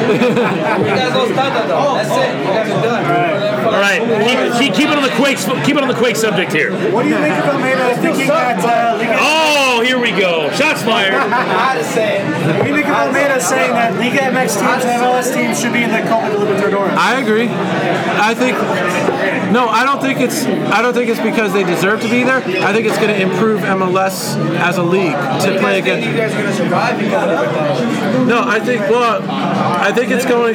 You guys don't start though. That's it. You guys are done. All right, keep, keep, keep it on the Quakes. Keep it on the Quakes subject here. What do you make of Almeyda thinking that uh, Liga, Oh, here we go. Shots fired. I had to say what do you make of Almeyda saying that Liga MX teams and MLS teams should be in the Copa Libertadores? I agree. I think No, I don't think it's. I don't think it's because they deserve to be there. I think it's going to improve MLS as a league to play against. You guys are gonna survive because of it. No, I think. Well, I think it's going.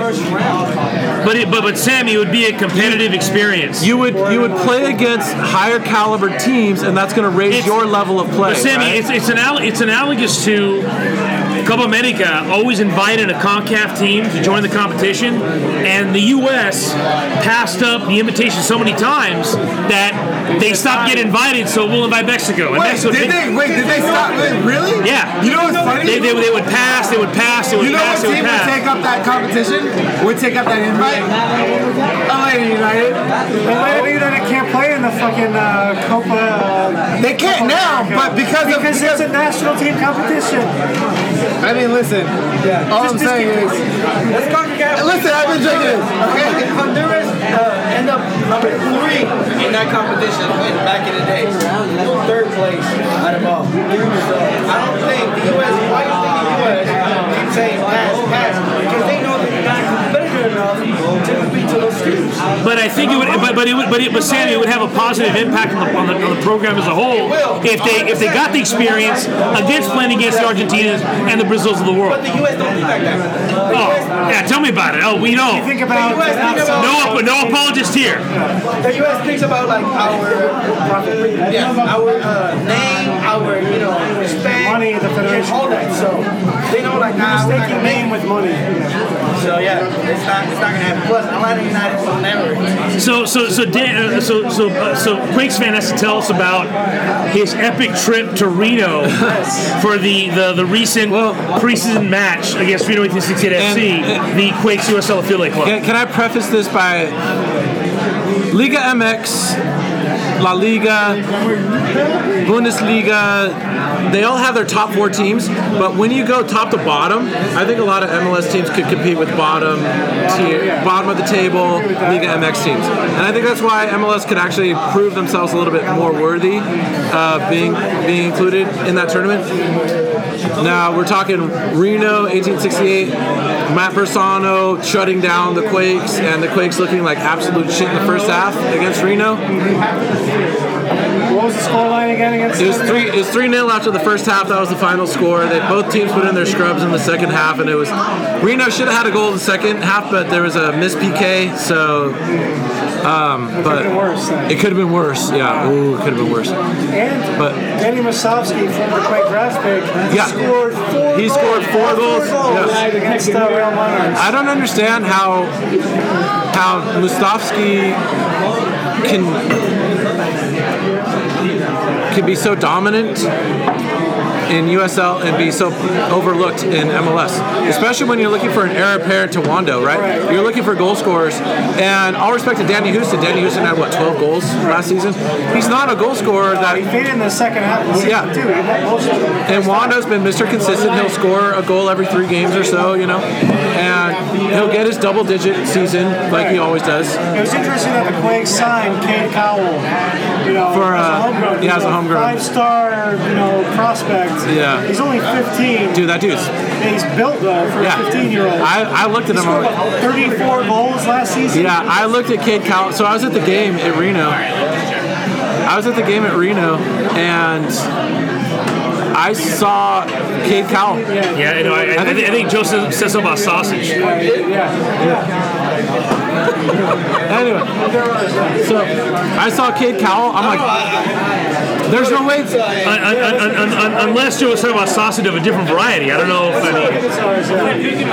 But, it, but but Sammy, it would be a competitive experience. You would you would play against higher caliber teams, and that's going to raise It's- your level of play. But Sammy, right? it's it's, anal- it's analogous to Copa America always invited a CONCACAF team to join the competition, and the U.S. passed up the invitation so many times that they stopped getting invited. So we'll invite Mexico. And Wait, Mexico did they? Wait, did they stop? Wait, really? Yeah. You know what's funny? They, they, they would pass, they would pass, they would pass. You know pass, what they team would would take up that competition? Would take up that invite? Atlanta United. Atlanta United can't play in the fucking uh, Copa. Uh, They can't now, but because of because it's a national team competition. I mean, listen. Yeah. All I'm saying is, Let's CONCACAF. listen. I've been drinking this. Okay. Honduras uh, end up number three in that competition back in the day, third place out of all. I don't think the U.S. Why do you think the U.S. keep um, saying pass, pass? Because they know they're not competitive enough to teams. But I think it would, but but it would, but, it, but Sammy, it would have a positive impact on the, on the, on the program as a whole if they if they got the experience against playing against the Argentinas and the Brazils of the world. But the U.S. don't think like that. The Oh, yeah, tell me about it. Oh, we know. Think about The US think about- No, no apologist here. The U.S. thinks about like our, yeah, our uh, name, our you know respect, Money, the federation. all that. So they know like nah, we're not Mistaking gonna name with money. So yeah, it's not it's not gonna happen. Plus, Atlanta United will never. So so so Dan, uh, so so uh, so Quakes fan has to tell us about his epic trip to Reno <laughs> for the the, the recent preseason match against Reno 1868 FC, the Quakes USL affiliate club. Can, can I preface this by Liga MX, La Liga, Bundesliga, they all have their top four teams, but when you go top to bottom, I think a lot of MLS teams could compete with bottom tier, bottom of the table Liga MX teams. And I think that's why MLS could actually prove themselves a little bit more worthy of being being included in that tournament. Now we're talking Reno, 1868. Matt Bersano shutting down the Quakes, and the Quakes looking like absolute shit in the first half against Reno. Was the scoreline again against? It was three. It was three 0 after the first half. That was the final score. They both teams put in their scrubs in the second half, and it was Reno should have had a goal in the second half, but there was a missed PK. So, um, but been worse, it could have been worse. Yeah, ooh, it could have been worse. And But- Danny Musovski, former Quake draft pick, Yeah. scored four He goals. scored four goals, yeah. against uh, Real Monarchs. I don't understand how how Musovski can can be so dominant in USL and be so overlooked in MLS, especially when you're looking for an heir apparent to Wondo, right? You're looking for goal scorers, and all respect to Danny Hoesen. Danny Hoesen had what 12 goals last season. He's not a goal scorer that He faded in the second half of the Yeah. too. He had most of them. and Wondo's been Mr. Consistent. He'll score a goal every three games or so, you know, and he'll get his double-digit season like he always does. It was interesting that the Quakes signed Cade Cowell, you know, For, uh, a homegrown. yeah, He's as a homegrown. Five-star, you know, prospect. Yeah. He's only 15. Dude, that dude's He's built though for yeah. a 15-year-old. I, I looked at He him. Scored like, 34 goals last season. Yeah, I looked at Cade Cowell. So I was at the game at Reno. I was at the game at Reno, and I saw Cade Cowell. Yeah, you know, I, I, think, I think Joseph says something about sausage. <laughs> Anyway, so I saw Cade Cowell. I'm like, there's no way. Un- unless Joe was talking about sausage of a different variety. I don't know if I mean,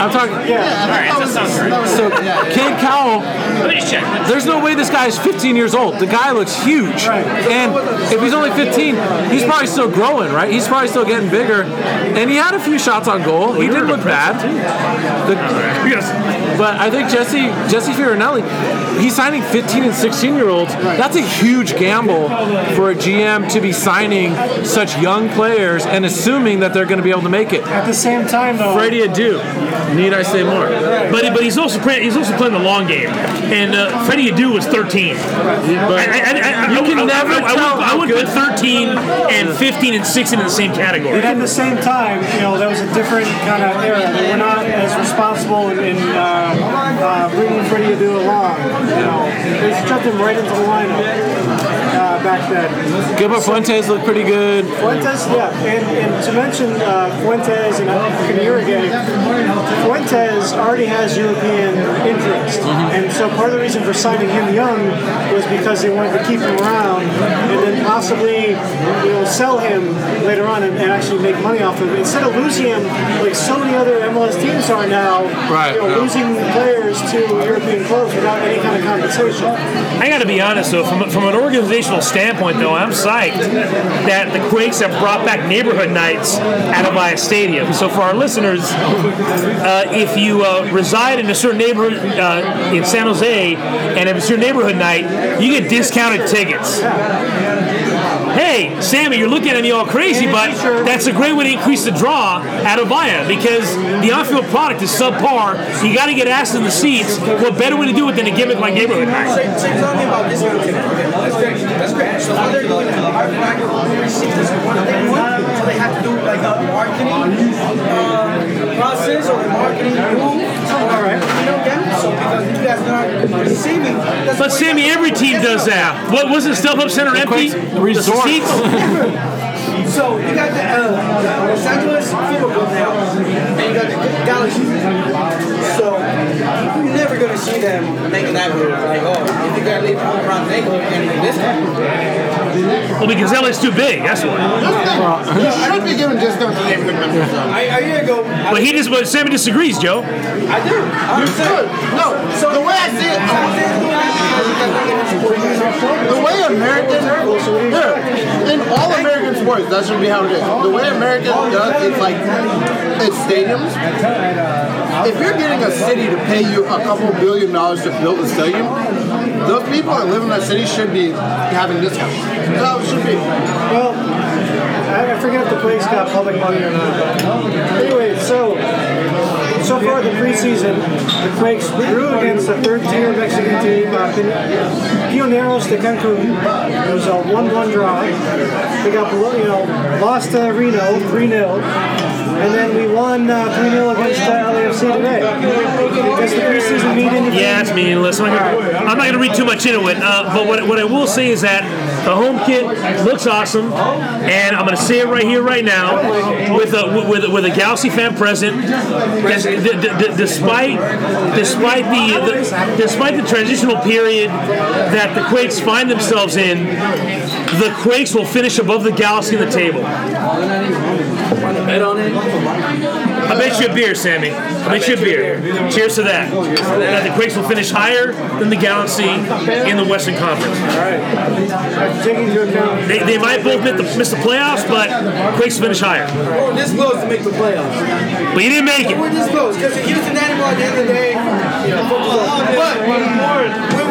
I'm talking. That sounds great. So Cade Cowell, Let me just check. there's no way this guy is 15 years old. The guy looks huge, and if he's only 15, he's probably still growing, right? He's probably still getting bigger, and he had a few shots on goal. He didn't look bad. The-. But I think Jesse Jesse Fioranelli, he's signing 15 and 16 year olds. That's a huge gamble for a GM to be signing such young players and assuming that they're going to be able to make it. At the same time, though, Freddie Adu. Need I say more? But, but he's also playing, he's also playing the long game. And uh, Freddie Adu was 13. But I, I, I, You can I, never I, I, tell would, I would good- put 13 and 15 and 16 in the same category. But at the same time, you know, that was a different kind of era. They were not as responsible in, in uh, uh, bringing Freddie Adu along. You know, they shoved him right into the lineup uh, back then. Gilbert Fuentes looked pretty good. Fuentes, yeah, and, and to mention uh, Fuentes and Canirigay, Fuentes already has European interest, and so part of the reason for signing him young was because they wanted to keep him around and then possibly, you know, sell him later on and, and actually make money off of him instead of losing him like so many other MLS teams are now, Right, you know, yeah. losing players to European clubs without any kind of compensation. I got to be honest though, from, from an organizational standpoint though, I'm psyched that the Quakes have brought back neighborhood nights at Avaya Stadium. So for our listeners, uh, if you uh, reside in a certain neighborhood uh, in San Jose, and if it's your neighborhood night, you get discounted tickets. Hey, Sammy, you're looking at me all crazy, but that's a great way to increase the draw at Avaya because the on-field product is subpar. You got to get asked in the seats. What better way to do it than a gimmick like neighborhood night? So, so tell me about this one. Okay, that's great. That's great. So how they're doing it? Our practice receives this one thing one, so they have to do like a marketing uh, process or a marketing move. All right. You know them. So because you guys are not receiving. But Sammy, every team does that. What wasn't StubHub Center empty? Quakes resort. <laughs> So you got the uh, Los Angeles Football Club now, and you got the Galaxy. So you're never gonna see them making that move. Like, oh, if you gotta leave around the neighborhood and do this. Well, because LA's too big. That's why. You should be giving discounts to neighborhood members. though. I, a year ago, I, But he just, but Sammy disagrees, Joe. I do. I'm You should. No, so the way I see it, the way American, yeah, in all American sports, that should be how it is. The way American does, it's like, it's stadiums. If you're getting a city to pay you a couple billion dollars to build a stadium, those people that live in that city should be having discounts. That's it should be. Well, I forget if the place got public money or not. Anyway, far the preseason, the Quakes drew against a third-tier Mexican team, uh, Pioneros de Cancun. It was a one-one draw. They got you know, lost to Reno 3-0. And then we won uh, 3-0 against uh, LAFC today. The preseason mean anything? Yeah, it's meaningless. I'm I'm not going to read too much into it. Uh, but what, what I will say is that the home kit looks awesome, and I'm going to say it right here, right now, with a with, with a Galaxy fan present. Despite despite the, the despite the transitional period that the Quakes find themselves in, the Quakes will finish above the Galaxy in the table. Bet on it. I bet you a beer, Sammy. I bet you a beer. Cheers to that. That the Quakes will finish higher than the Galaxy in the Western Conference. Taking into account They, they might both miss the, miss the playoffs, but Quakes finish higher. We're this close to make the playoffs. But you didn't make it. We're it. this close because the Houston Animal at the end of the day, you. Oh, but we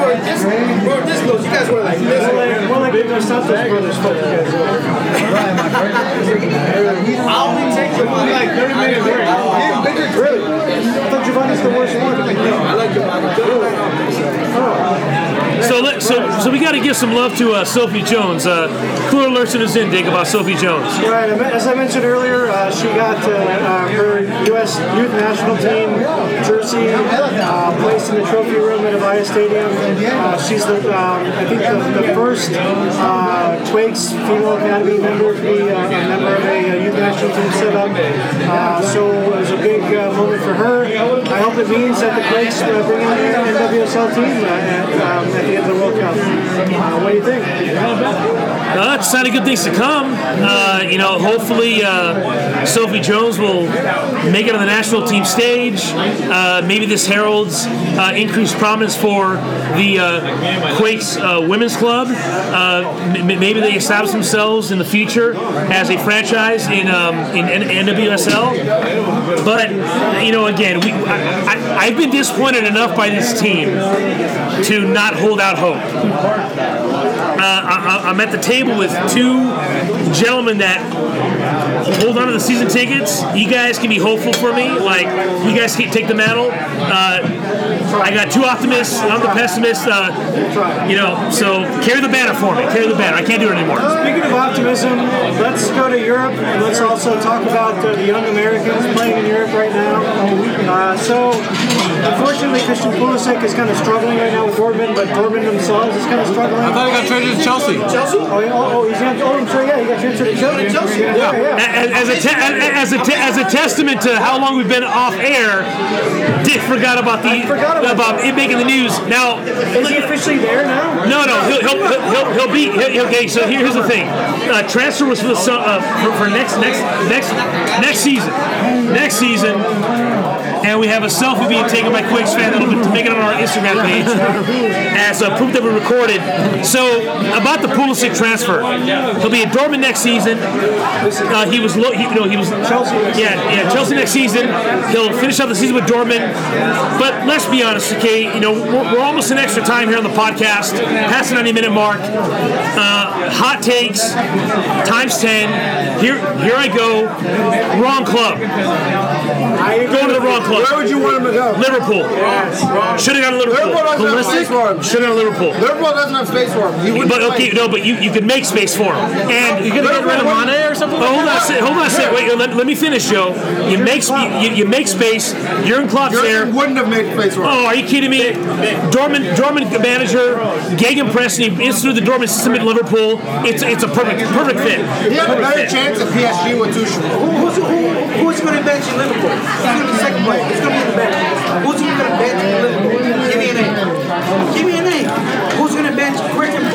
were this, we were this close. You guys were like this. More like, more like the Dos Santos brothers fuck you guys <laughs> up. I only take the one like 30 minutes break. Really? Giovanni's the worst one. I like your So let, so so we got to give some love to uh, Sophie Jones. Uh, Clue alerts in his about Sophie Jones. Right, as I mentioned earlier, uh, she got uh, uh, her U.S. Youth National Team jersey uh, placed in the trophy room at Avaya Stadium. Uh, she's the, um, I think, the, the first uh, female academy member to be uh, a member of a youth national team setup. Uh, so it was a big uh, moment for her. I hope it means that the Quakes uh, bring in their NWSL team at, um, at the end of the World Cup. Uh, what do you think? Uh, a sign of good things to come. Uh, you know, hopefully uh, Sophie Jones will make it on the national team stage. Uh, maybe this heralds uh, increased prominence for the uh, Quakes Women's Club. M- maybe they establish themselves in the future as a franchise in um, in N- NWSL. But you know, again, we I, I, I've been disappointed enough by this team to not hold out hope. I, I'm at the table with two gentlemen that hold on to the season tickets. You guys can be hopeful for me. Like, you guys can take the mantle. Uh, I got two optimists. I'm the pessimist. Uh, you know, so carry the banner for me. Carry the banner. I can't do it anymore. Speaking of optimism, let's go to Europe and let's also talk about uh, the young Americans playing in Europe right now. Uh, so, Unfortunately, Christian Pulisic is kind of struggling right now with Dortmund, but Dortmund themselves is kind of struggling. I thought he got traded to Chelsea. Chelsea? Oh, yeah, oh, oh, he's got, oh, I'm sorry, yeah, he got transferred to Chelsea. Yeah, yeah. As, as a te- as, as, a te- as a testament to how long we've been off air, Dick forgot about the forgot about about it making the news. Now, Is he officially there now? No, no, he'll, he'll, he'll, he'll, he'll be. He'll, okay, so here- here's the thing. Uh, transfer was for the uh, for, for next next next next season. Next season, and we have a selfie being taken by Quicks fan that'll be to make it on our Instagram page as uh, proof that we recorded. So about the Pulisic transfer, he'll be at Dortmund next season. Uh, he was lo- he, no, he was Chelsea next Yeah, yeah, Chelsea next season. He'll finish up the season with Dortmund. But let's be honest, okay? You know, we're, we're almost in extra time here on the podcast, past the 90 minute mark. Uh, hot takes times 10. Here, here I go. Wrong club. Going to the wrong club. Where would you want him to go? Liverpool. Should have gone to Liverpool Liverpool. doesn't have space for him. Should have gone to Liverpool. Liverpool doesn't have space for him. He wouldn't But okay, play. no, but you, you could make space for him. And you Gonna get rid of Mane or something? Oh, hold on a second. Hold on a second. Wait, let, let me finish, Joe. You make sp- you, you make space. Jurgen Klopp's there. Jurgen wouldn't have made space for him. Oh, are you kidding me? Dortmund, Dortmund manager, Gegenpress, and he instituted the Dortmund system at Liverpool. It's it's a perfect perfect fit. He had a Perfect better fit. chance at PSG with Tuchel. Who's, who, who's going to bench in Liverpool? Who's going to be second player? Who's going to be the bench? Who's going to bench in Liverpool? Give me a name. Give me a name. Who's going to bench quick and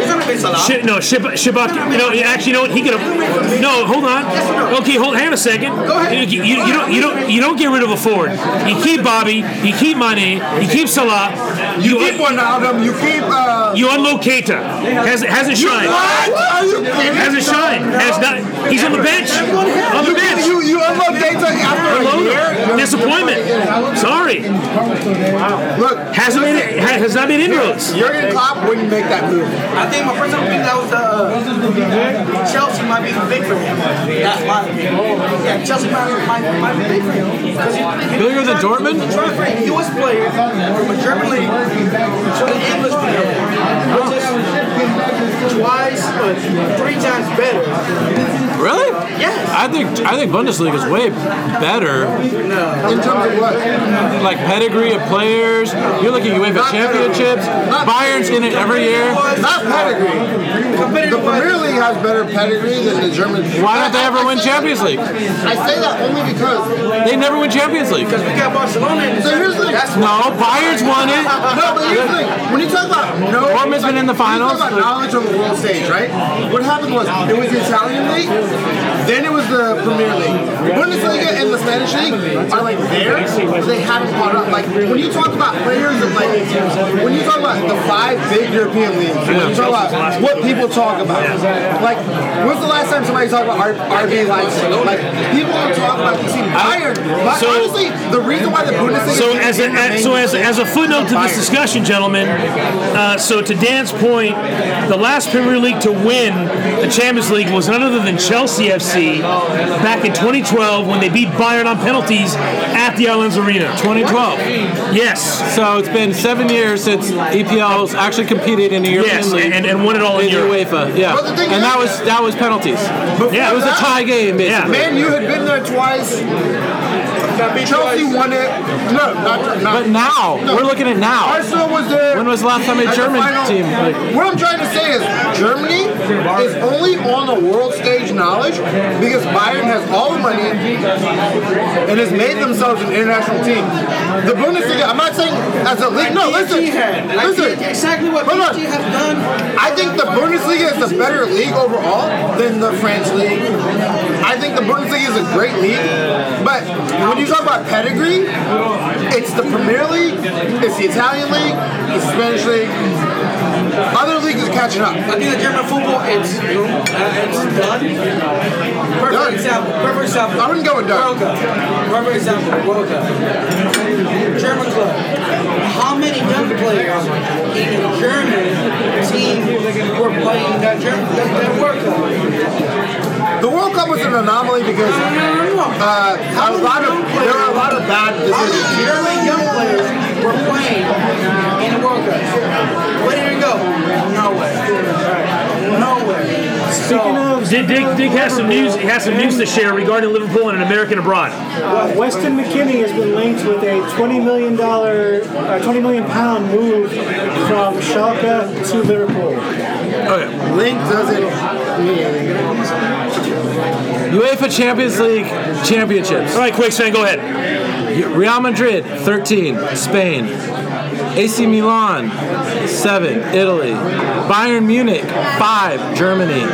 push it? He's going Salah. Shit, no, Shib- Shibak. You know, actually, you know what? He could have. No, hold on. Okay, hold. Hang on a second. Go ahead. You, you, you don't. You don't. You don't get rid of a forward. You keep Bobby. You keep Mane. You keep Salah. You keep of him. You keep. Uh, you unload Keita. Has hasn't shined. what? Are you kidding? Hasn't shined. Has not. He's on the bench. On the bench. you, you unload data after a year. Disappointment. Sorry. Look, Hasn't been. Has not been inroads. Jurgen Klopp wouldn't make that move. I think my personal opinion that was uh, Chelsea might be big for him. That's my opinion. Yeah, Chelsea might, might, might be big for him. Because he- Bigger than Dortmund? Transfer a U.S. player from a German league to an English is twice, uh, three times better. Really? Yes. I think I think Bundesliga is way better. No. In terms of what? Like pedigree of players. You're looking at UEFA championships. Bayern's in it every year. Not pedigree. The Premier League has better pedigree than the German. Why don't they ever win Champions League? I say that only because. They never win Champions League. Because we got Barcelona in the So here's the thing. That's No, Bayern's won it. No, but here's the thing. When you talk about no, Dortmund's been in the finals. When you talk about knowledge on the world stage, right? What happened was it was the Italian league, then it was the Premier League. Bundesliga and the Spanish league are like there. They haven't caught up. Like when you talk about players of like when you talk about the five big European leagues, when you talk about what people talk about, like when's the last time somebody talked about RB Leipzig? Like people don't talk about the team Bayern. But So- honestly, the reason why the Bundesliga So as a, as, so as, as a footnote to this discussion, gentlemen, uh, so to Dan's point, the last Premier League to win the Champions League was none other than Chelsea FC back in 2012 when they beat Bayern on penalties at the Allianz Arena. 2012. Yes. So it's been seven years since EPL's actually competed in the European Yes, League. and, and won it all in in Europe. UEFA, yeah, But the thing and that was that was penalties. Yeah, It was a tie game, basically. Man, you had been there twice. Chelsea won it. No, not, not But now we're looking at now. Arsenal was there. When was the last time a German team? Like, What I'm trying to say is Germany is only on the world stage knowledge because Bayern has all the money and has made themselves an international team. The Bundesliga, I'm not saying as a league. No, listen. Listen. exactly what Hold. PSG have done. I think the Bundesliga is a better league overall than the French league. I think the Bundesliga is a great league, but when you talk about pedigree, it's the Premier League, it's the Italian league, the Spanish league. Other leagues are catching up. I think the German football, it's, uh, it's done. Perfect Done. example. Perfect example. I wouldn't go with done. World Cup. Perfect example. World Cup. German club. How many young players in a German team were playing that German that, that World Cup? The World Cup was an anomaly because uh, a lot of there are a lot of bad decisions. German young players were playing in the World Cup? Where did it go? Nowhere. Nowhere. Speaking of Dick, Dick, Dick has some news. He has some news to share regarding Liverpool and an American abroad. Uh, Weston McKennie has been linked with a $20 million, uh, 20 million pound move from Schalke to Liverpool. Link doesn't mean UEFA Champions League championships. All right, quick, Quicksand, go ahead. Real Madrid, 13. Spain. AC Milan, 7. Italy. Bayern Munich, 5. Germany.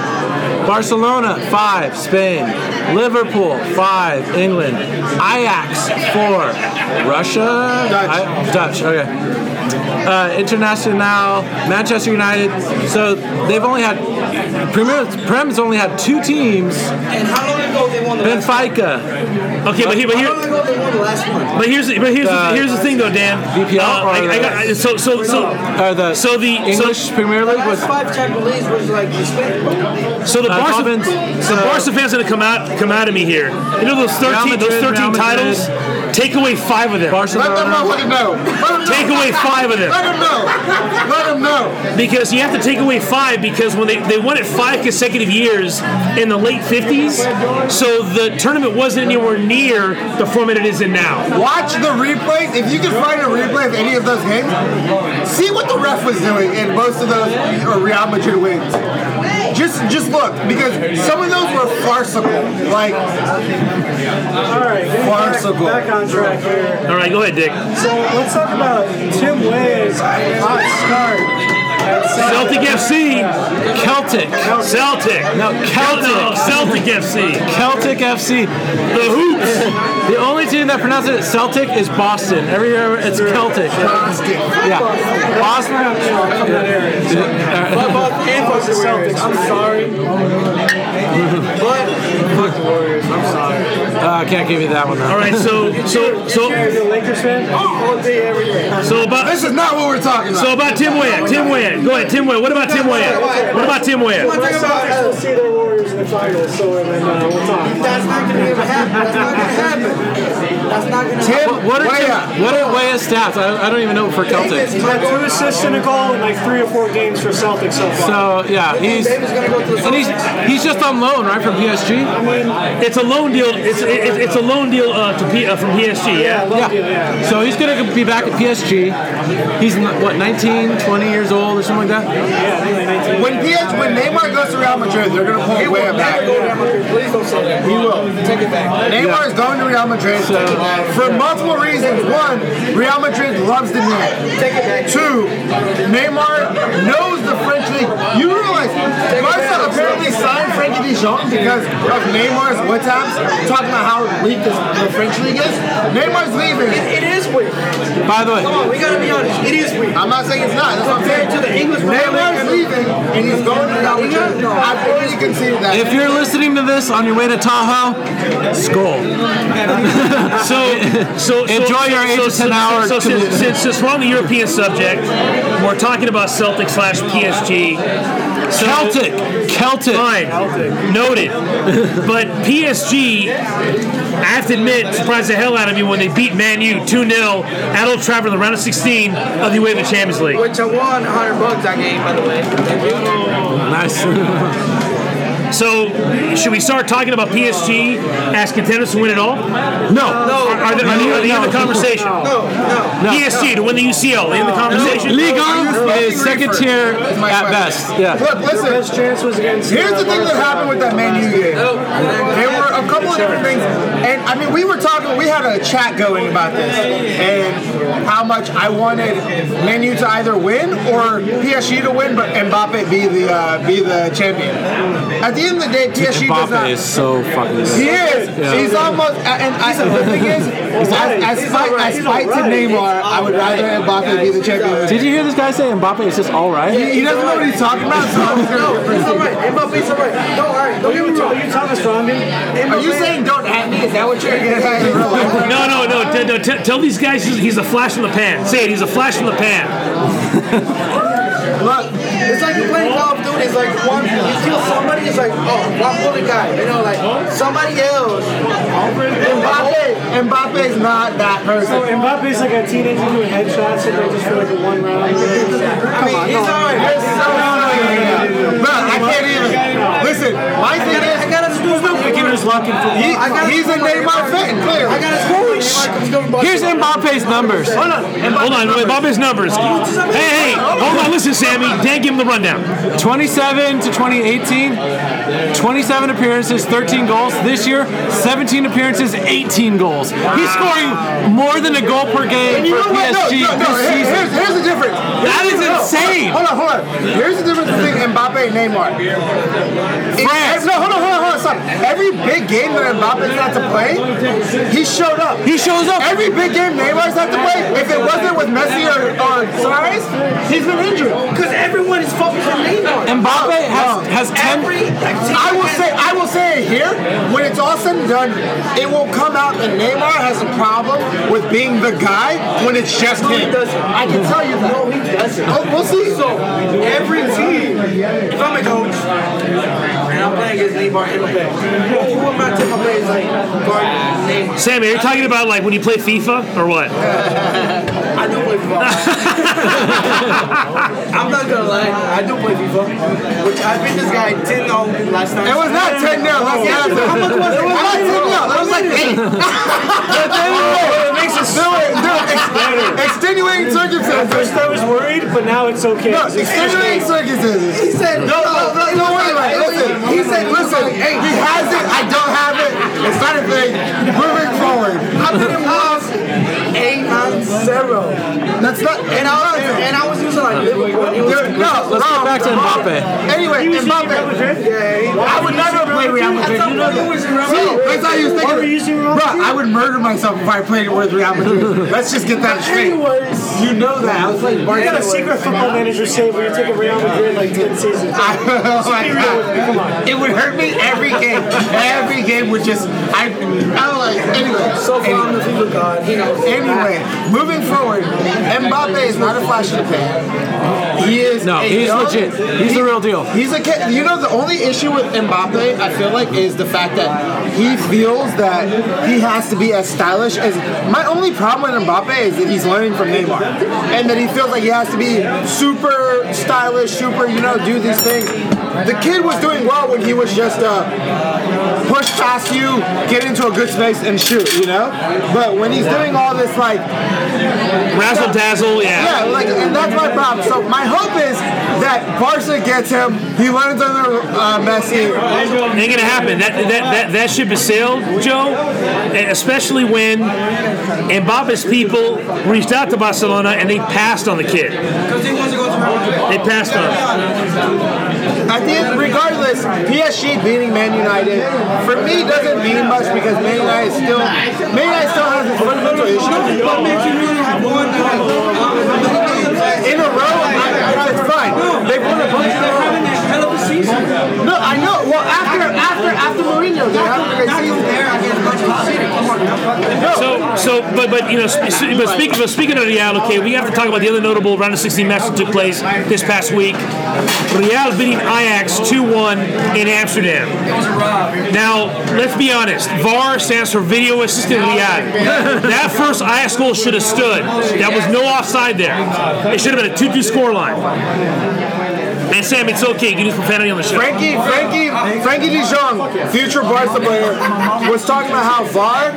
Barcelona, 5. Spain. Liverpool, 5. England. Ajax, 4. Russia? Dutch. Dutch, okay. Uh, International, Manchester United. So they've only had, Premier, Prem's only had two teams. And how long ago they won the last one? Benfica. Okay, but here, but How here, long ago they won the last one? but here's, the, but here's, the, The- here's the thing, though, Dan. VPL Uh, or I, I the- got, so, so, so, Uh, the so the English so, Premier League was five Champions Leagues was like so the Uh, Barca, Dolphins, the uh, Barca fans gonna come out, come out of me here. You know those Real thirteen, those thirteen titles. Take away five of them. Let them know Barcelona. know. Let them know. Take away five of them. Let them know. Let them know. Because you have to take away five because when they, they won it five consecutive years in the late 50s, so the tournament wasn't anywhere near the format it is in now. Watch the replays. If you can find a replay of any of those games, see what the ref was doing in most of those or Real Madrid wins. Just just look because some of those were farcical. Like All right, getting back, Farcical. back on track here. All right, go ahead, Dick. So let's talk about Tim Weah's hot start at Celtic FC. Celtic. Celtic. No, Celtic. No, Celtic FC. Celtic FC. The Hoops. The only team that pronounces it Celtic is Boston. Every year it's Celtic. Yeah. Boston. But both and fuck the Celtics. I'm sorry. <laughs> Uh, I can't give you that one though. All right, so so so Are a Lakers fan? All day, every day. so about this is not what we're talking about. so about Tim Weah. Tim Weah. Go ahead, Tim Weah. What about Tim Weah? What about Tim Weah? Talk about, Celtics will see their Warriors in the finals, so then uh, we'll talk. That's not gonna happen. That's not gonna happen. That's not gonna happen. What are Way Tim, up. what are Weah's stats? I, I don't even know for Celtic. He's had two assists and a goal in like three or four games for Celtics so far. So yeah, he's Davis gonna go to the and he's he's just on loan right from PSG. I mean, It's a loan deal. It's it, it's a loan deal uh, to P, uh, from PSG. Yeah. Love you, Yeah. yeah. So he's gonna be back at PSG. He's what 19, 20 years old or something like that. Yeah, I 19. when PS when Neymar goes to Real Madrid, they're gonna pull way back. Please don't say that. He will. Take it back. Neymar is going to Real Madrid for multiple reasons. One, Real Madrid loves the name. Take it back. Two, Neymar knows the French league. You realize Barca apparently signed Frankie de Jong because of Neymar's WhatsApps talking about how weak this, the French league is. Neymar's leaving. It is weak. By the way, Come on, we gotta be honest. It is weak. I'm not saying it's not. That's what I'm saying. Compared to the English Neymar's leaving and he's going to Real Madrid. I've already conceded that. if you're listening to this on your way to Tahoe, skull. <laughs> So, so Enjoy so, your eight so, to 10 hour So, since, since, since we're on the European subject, we're talking about Celtic slash PSG. So, Celtic, Celtic. Fine, noted. <laughs> But PSG, I have to admit, surprised the hell out of me when they beat Man U 2 0 at Old Trafford in the round of 16 of the UEFA Champions League. Which I won 100 bucks that game, by the way. Thank. Nice. <laughs> So, should we start talking about PSG as contenders to win it all? no, No, Are, are they, are they, are they in the conversation? No, no. PSG to win the UCL, they in the conversation? Ligue 1 is second tier at best. Yeah. Look, listen. Best chance was against. Here's the thing that happened with that Man U game. There were a couple of different things, and I mean, we were talking. We had a chat going about this, and how much I wanted Man U to either win or PSG to win, but Mbappe be the uh, be the champion. At the end of the day, PSG does not. Mbappe is so fucking He good. is. He's almost. And I, the thing is, as, as, fight, as fight to Neymar, I would rather Mbappe be the champion. Did you hear this guy say Mbappe is just all right? He, he doesn't know what he's talking about, so I'm just No, he's alright. Mbappe's alright. Don't worry. Don't give me Are time. you Thomas Rondon? Are you saying don't at me? Is that what you're getting at in real life? No, no, no. T- no t- tell these guys he's, he's a flash in the pan. Say it. He's a flash in the pan. Look, It's like you're playing Call of Duty. It's like one, you kill somebody. It's like, oh, one bullet guy. You know, like somebody else. Mbappe, Mbappe's not that person. So person. Mbappe's like a teenager doing headshots and they just for like a one round. I mean, he's alright. Bro, I can't even. Listen, listen, my thing is, I gotta do no Beginner's luck in football. he, I gotta he's a do my Neymar fan, clearly. I gotta score. Here's Mbappe's numbers. Hold on, hold on. Wait, Bobby's numbers. Hey, hey, hold on. Listen, Sammy. Dan, give him the rundown. 27 to 2018, 27 appearances, 13 goals. This year, 17 appearances, 18 goals. He's scoring more than a goal per game You for know what? No, PSG no, no. this season. Here's, here's the difference. That is insane. Hold on, hold on. Here's the difference between Mbappe and Neymar. It- France. No, hold on, hold on, hold on. Stop. Every big game that Mbappe's had to play, he showed up. He shows up. Every big game Neymar's had to play, if it wasn't with Messi or, or Suarez, he's been injured. Because everyone is focused on Neymar. Mbappe uh, has, No. has 10. Every I will say, I will say it here. When it's all said and done, it will come out that Neymar has a problem with being the guy when it's just him. I can tell you that. No, he doesn't. Oh, we'll see. So every team, if I'm a coach and I'm playing against Neymar and Mbappe, who am I taking my players like guard Neymar? Sammy, are you talking about like when you play FIFA or what? I do play FIFA. I'm not gonna lie, I do play FIFA, which I beat this guy 10 0 last night. It was not 10 0. Let's be honest. How much was it? It was not 10 0. It was like 8. it makes it There were, there extenuating At circumstances. first I was worried, but now it's okay. No, extenuating circumstances. He said, No, no, no, no, wait a minute. Listen, he said, listen, he has it, I don't have it. It's not a thing. Moving forward. I beat him lost 8 9 0. That's not, And I, was, and I was using like Liverpool. and he was- Dude, no, Let's get wrong, back to. Mbappe. Anyway, Mbappe. Yeah, I would never play Real Madrid. You know that. See, that's how you was Why were you using Real Bro, Madrid? I would murder myself if I played it with Real Madrid. Let's just get that straight. Anyways, <laughs> You know that. I was like, You got a secret football manager say where you take a Real Madrid like 10 seasons. <laughs> oh my Be real with me, come on. It would hurt me every game. Every game would just I I was like anyway. so far I'm the FIFA god. He knows. Anyway, moving forward, Mbappe is not a flash in the pan. He is No, a he's young- legit. He's the real deal. He's a kid. You know, the only issue with Mbappe, I feel like, is the fact that he feels that he has to be as stylish as. My only problem with Mbappe is that he's learning from Neymar, and that he feels like he has to be super stylish, super, you know, do these things. The kid was doing well when he was just uh, a push past you, get into a good space, and shoot, you know. But when he's doing all this like Razzle dazzle, yeah. yeah, like, and that's my problem. So my hope is that Barca gets him. He learns under uh, Messi. Ain't gonna happen. That that that, that ship has sailed, Joe. Especially when Mbappe's people reached out to Barcelona and they passed on the kid. Because he wants to go to Madrid. They passed on. him. I think, regardless, PSG beating Man United for me doesn't mean much because Man United still, Man United still has a fundamental issue. But Man United have won In a row, it's fine. They've won a bunch a season. No, I know. Well, after after after Mourinho, they're having a great Not season. there against Manchester City. Come on now. So, so, but, but you know, sp- sp- but speaking, but speaking of Real, okay, we have to talk about the other notable round of 16 match that took place this past week. Real beating Ajax 2-1 in Amsterdam. Now, let's be honest. VAR stands for Video Assistant Real. That first Ajax goal should have stood. That was no offside there. It should have been a 2-2 score And Sam, it's okay. You can use profanity on the show. Frankie, Frankie, Frankie De Jong, future Barca player, was talking about how VAR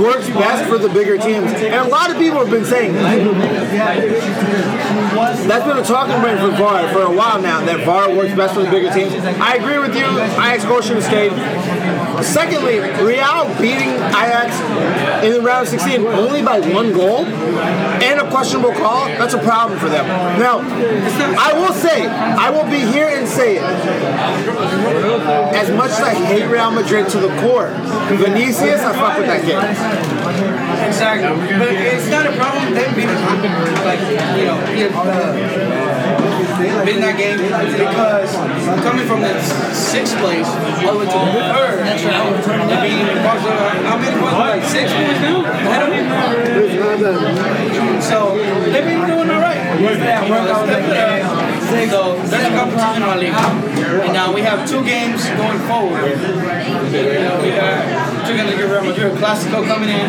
works best for the bigger teams, and a lot of people have been saying that's been a talking point for VAR for a while now. That VAR works best for the bigger teams. I agree with you. Ajax have stayed. Secondly, Real beating Ajax in the round of 16 only by one goal a questionable call. That's a problem for them. Now, I will say, I will be here and say it. As much as I hate Real Madrid to the core, Vinicius, I fuck with that kid. Exactly. But it's not a problem them being like, you know, uh, that game because coming from the sixth place all the way to the third, and being Barcelona, how many points? Like six points now? Ahead of them? So they've been doing all right. So that's the competition in our league. And now we have two games going forward. You we got two games against Real Madrid, Clasico coming in.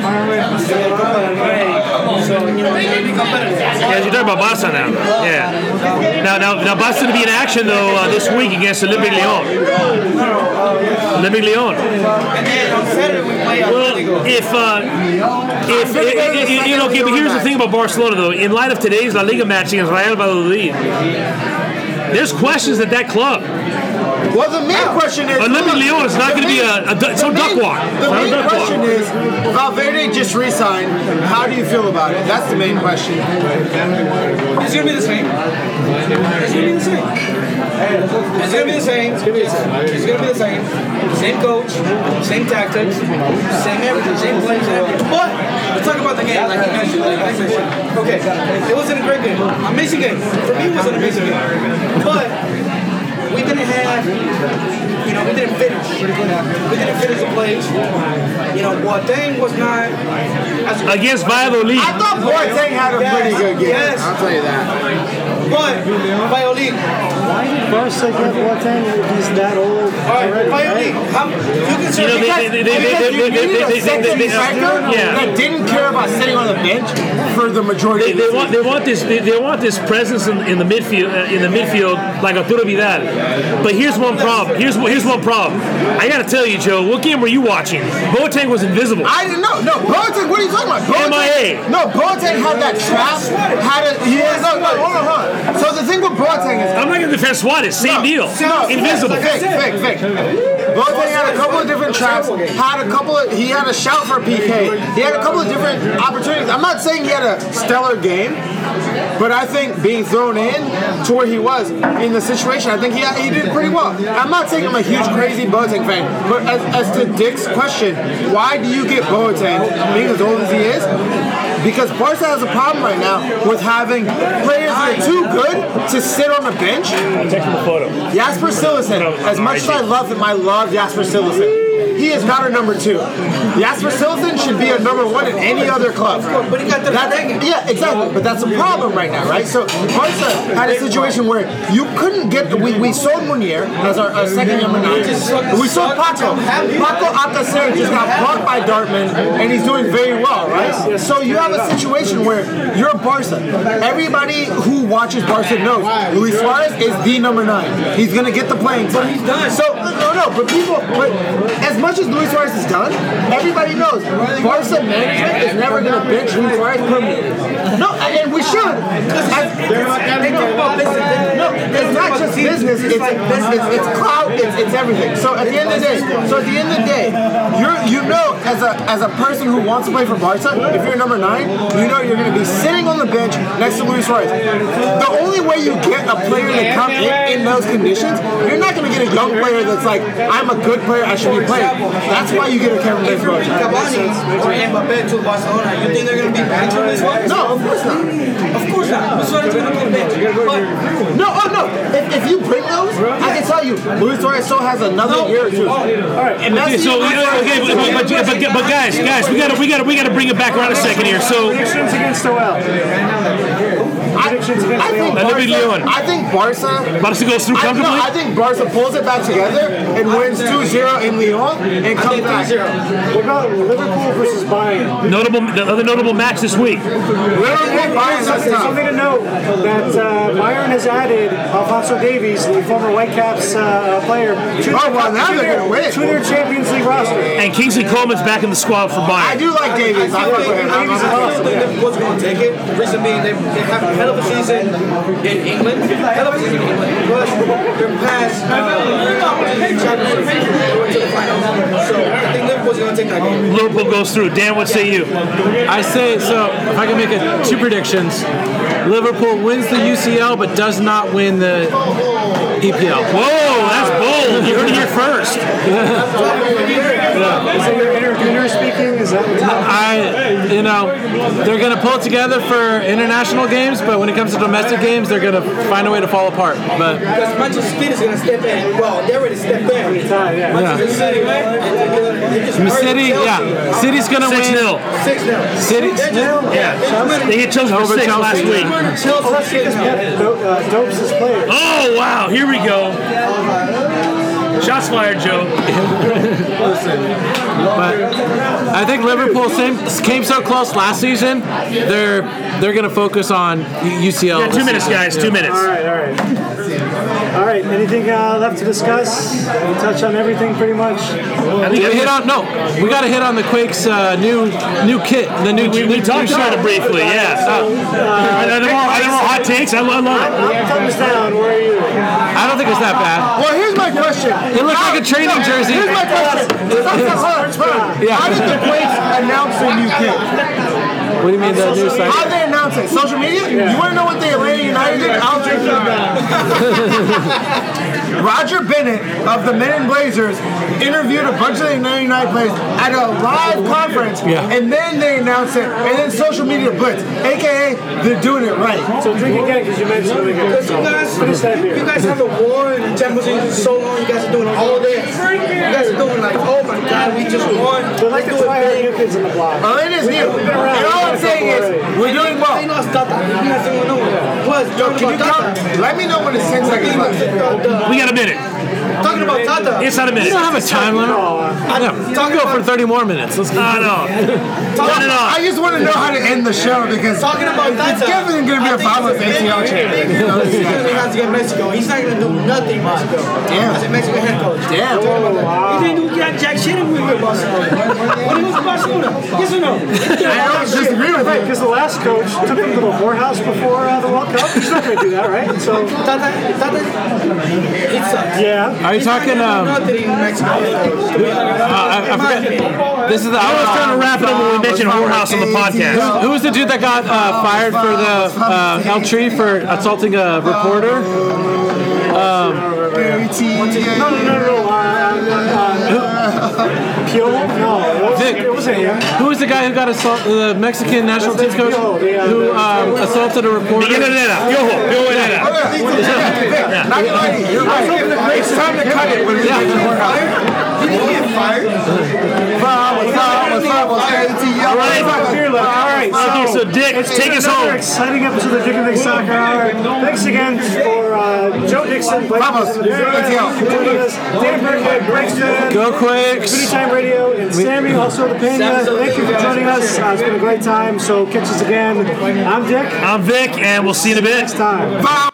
So, you know, it's to be competitive. Yeah, you're talking about Barca now. Yeah. Now, now, now, Barca to be in action though uh, this week against Olympic Lyon. Olympic Lyon. And then on Saturday we play Well, if uh, if i- i- i- you know, okay, but here's the thing about Barcelona though. In light of today's La Liga match against Real Valladolid, there's questions at that club. Well, the main question is Olympic Lyon is not going to be a, a du- it's no duck main- walk. The It's not a main duck question walk. is Valverde just re-signed. How do you feel about it? That's the main question. It's gonna be the same. It's gonna be the same. It's gonna be the same. It's gonna be the same. It's gonna be the same. Same coach, same tactics, same everything, same plays, everything. But let's talk about the game, like you mentioned. Like I mentioned. Okay, it wasn't a great game, amazing game. For me, it was an amazing game. But we didn't you know, we didn't finish. We didn't finish the plays. You know, Boateng was not. As Against Valladolid. I thought Boateng had a pretty good game. Yes. I'll tell you that. But Violin, Why did Barca get Boateng he's that old? all right, already, right? you can say know, they, they, they, they, they, you they, they, they, a they, yeah. that didn't care about sitting on the bench for the majority They, of the they want they want this they, they want this presence in, in the midfield uh, in the midfield like Arturo Vidal. But here's one problem. Here's one- here's one problem. I got to tell you, Joe. What game were you watching? Boateng was invisible. I didn't know. No, Boateng. What are you talking about? Boateng, MIA. No, Boateng had that trap. Had a yeah. No, no, hold on, hold on. So the thing with Boateng is I'm not to defend Suarez. Same deal. No, Invisible. Fake, fake, fake. Boateng had a couple of different traps. Had a couple of. He had a shout for PK. He had a couple of different opportunities. I'm not saying he had a stellar game, but I think being thrown in to where he was in the situation, I think he he did pretty well. I'm not saying I'm a huge crazy Boateng fan, but as, as to Dick's question, why do you get Boateng being as old as he is? Because Barca has a problem right now with having players that are too good to sit on the bench Take the photo. Jasper Cillessen, as much as I love him, I love Jasper Cillessen. He is not a number two. Jasper Cillessen should be a number one in any other club. But he got the That's, thing. yeah, exactly. But that's a problem right now, right? So Barca had a situation where you couldn't get. We, we sold Munir as our, our second number nine. We sold Paco. Paco Alcacer just got bought by Dortmund, and he's doing very well, right? So you have a situation where you're Barca. Everybody who watches Barca knows Luis Suarez is the number nine. He's gonna get the playing time. But he's done. So no, no. But people, but as much as Luis Suarez is done, everybody knows Barca management is never gonna bench Luis Suarez permanently. No, and we should. They about business. No, it's not just business. It's it's, it's clout. It's, it's everything. So at the end of the day, so at the end of the day, you're you know as a as a person who wants to play for Barca, if you're number nine, you know you're going to be sitting on the bench next to Luis Suarez. The only way you get a player to come in in those conditions, you're not going to get a young player that's like, I'm a good player, I should be playing. That's why you get a Kevin if you. Cavani or Mbappe to Barcelona, you think they're going to be benched for this one? No, of course not. Of course not. Luis Suarez is going to be benched. No, oh no. If, if you bring those, I can tell you, Luis Suarez still has another year or two. Oh. All right, and Okay, so Luis Suarez okay, but, but, but, but, but guys, guys, we gotta we gotta we gotta bring it back around a second here. So Predictions against OL. I, Predictions against I think Leon. Olympic Lyon. Barca, I think Barca. Barca goes through I, no. I think Barca pulls it back together and wins 2-0 in Lyon and comes back. zero. What about Liverpool versus Bayern? Notable, the other notable match this week. Liverpool, Bayern, that's Something, tough. something to note that uh, Bayern has added Alphonso Davies, the former Whitecaps uh, player, to, Oh, well, now to they're their, gonna win. to their Champions League roster. And Kingsley Coman's back in the squad for Bayern. I do like Davies. I I fuck think, with him. I'm- I I'm- still think Liverpool's going to take it. Reason being, they, they have a hell of a season in England. Hell of a season in England. Plus, they're past uh, the championship. They went to the finals. So I think Liverpool's going to take that game. Liverpool goes through. Dan, what say you? I say so. If I can make it two predictions, Liverpool wins the UCL but does not win the EPL. Whoa, that's bold. You heard it here first. <laughs> Is that your inner, inner speaking? Is that I you know, they're going to pull together for international games, but when it comes to domestic games, they're going to find a way to fall apart. But Because Manchester City is going to step in. Well, they already stepped in. yeah. Manchester City, right? And just City, yeah, City's going to 6 win. 0. Six now. City, They're Yeah. they just murdered- They hit Chelsea for Over 6 Chelsea, last week. murdered Oh, Chelsea. that's because Pep do- uh, dopes his. Oh, wow. Here we go. Shots fired, Joe. but I think Liverpool same, came so close last season. They're they're going to focus on UCL. Yeah, two minutes, season. guys. Two minutes. All right, all right. All right, anything uh, left to discuss? We touch on everything pretty much. I We think hit on no. We got to hit on the Quakes' uh, new new kit. The new we, we new, talked new about it shirt. briefly, yeah. Are there more, are there more hot takes? I love it. I'm thumbs down. Where are you? I don't think it's that bad. Well, here's my question. It looks like a training jersey. Here's my question. <laughs> Yeah. How did the Quakes announce their new kit? What do you mean the new site? How did they? Social media? You want to know what the Atlanta United did? I'll take you <laughs> Roger Bennett of the Men in Blazers interviewed a bunch of the Atlanta United players at a live conference, Yeah. and then they announced it, and then social media blitz, aka they're doing it right. So drink again because you mentioned it again. Because you guys, Finish that beer. you guys have a war in the Champions League for so long. You guys are doing all this. You guys are doing like, oh my God, we just won. But like Let's do it out big. new kids in the block. Oh, it is new. And all I'm saying is, we're doing They well. lost Tata. You guys don't know. Plus, Yo, can you about Tata. count? Let me know when it's 10 seconds left. We got a minute. Talking about Tata. It's not a We minute. don't have a time limit. Yeah, talk go for 30 more minutes. Let's go. I know. Turn it I just want to know how to end the show because Talking about it's definitely going to be I a think follow-up it's a ACL big- channel. big. He's gonna have to get Mexico. He's not gonna do nothing in Mexico. Damn. As a Mexican head coach. Damn. He didn't do jack, jack shit when we were in Barcelona. When he was in Barcelona. Yes or no? I don't disagree with Right, because the last coach took them to the whorehouse before uh, the World Cup. He's not going to do that, right? So, Tata, Tata, it sucks. yeah. Are you talking? Um, uh, Nothing in Mexico. I, I forget. This is the. I was trying to wrap it up when we mentioned whorehouse on the podcast. Who was the dude that got uh, fired for the uh, El Tri for assaulting a reporter? No, no, no, no. Uh, uh, Pio? No, it it wasn't him. Who was the guy who got assaulted? The Mexican national team coach who um, assaulted a reporter. Miguel Herrera. Piojo. Piojo Herrera. Not gonna lie to you, You're right. It's time to cut it when we get to the workout. Did he get fired? What's up? What's up? What's up? What's up? All right. Beer left. All right, Okay, so Dick, take been us another home. exciting episode of Dick and Vic Soccer Hour. Thanks again for uh, Joe Dixon, Blake Vamos. Dixon, ATL. joining Dan Burkhead, Greg Stern, Go Quakes! Goody Time Radio, and Sammy, also the Pena. Thank you for joining us. Uh, it's been a great time, so catch us again. I'm Dick. I'm Vic, and we'll see you in a bit. Next time. Vamos.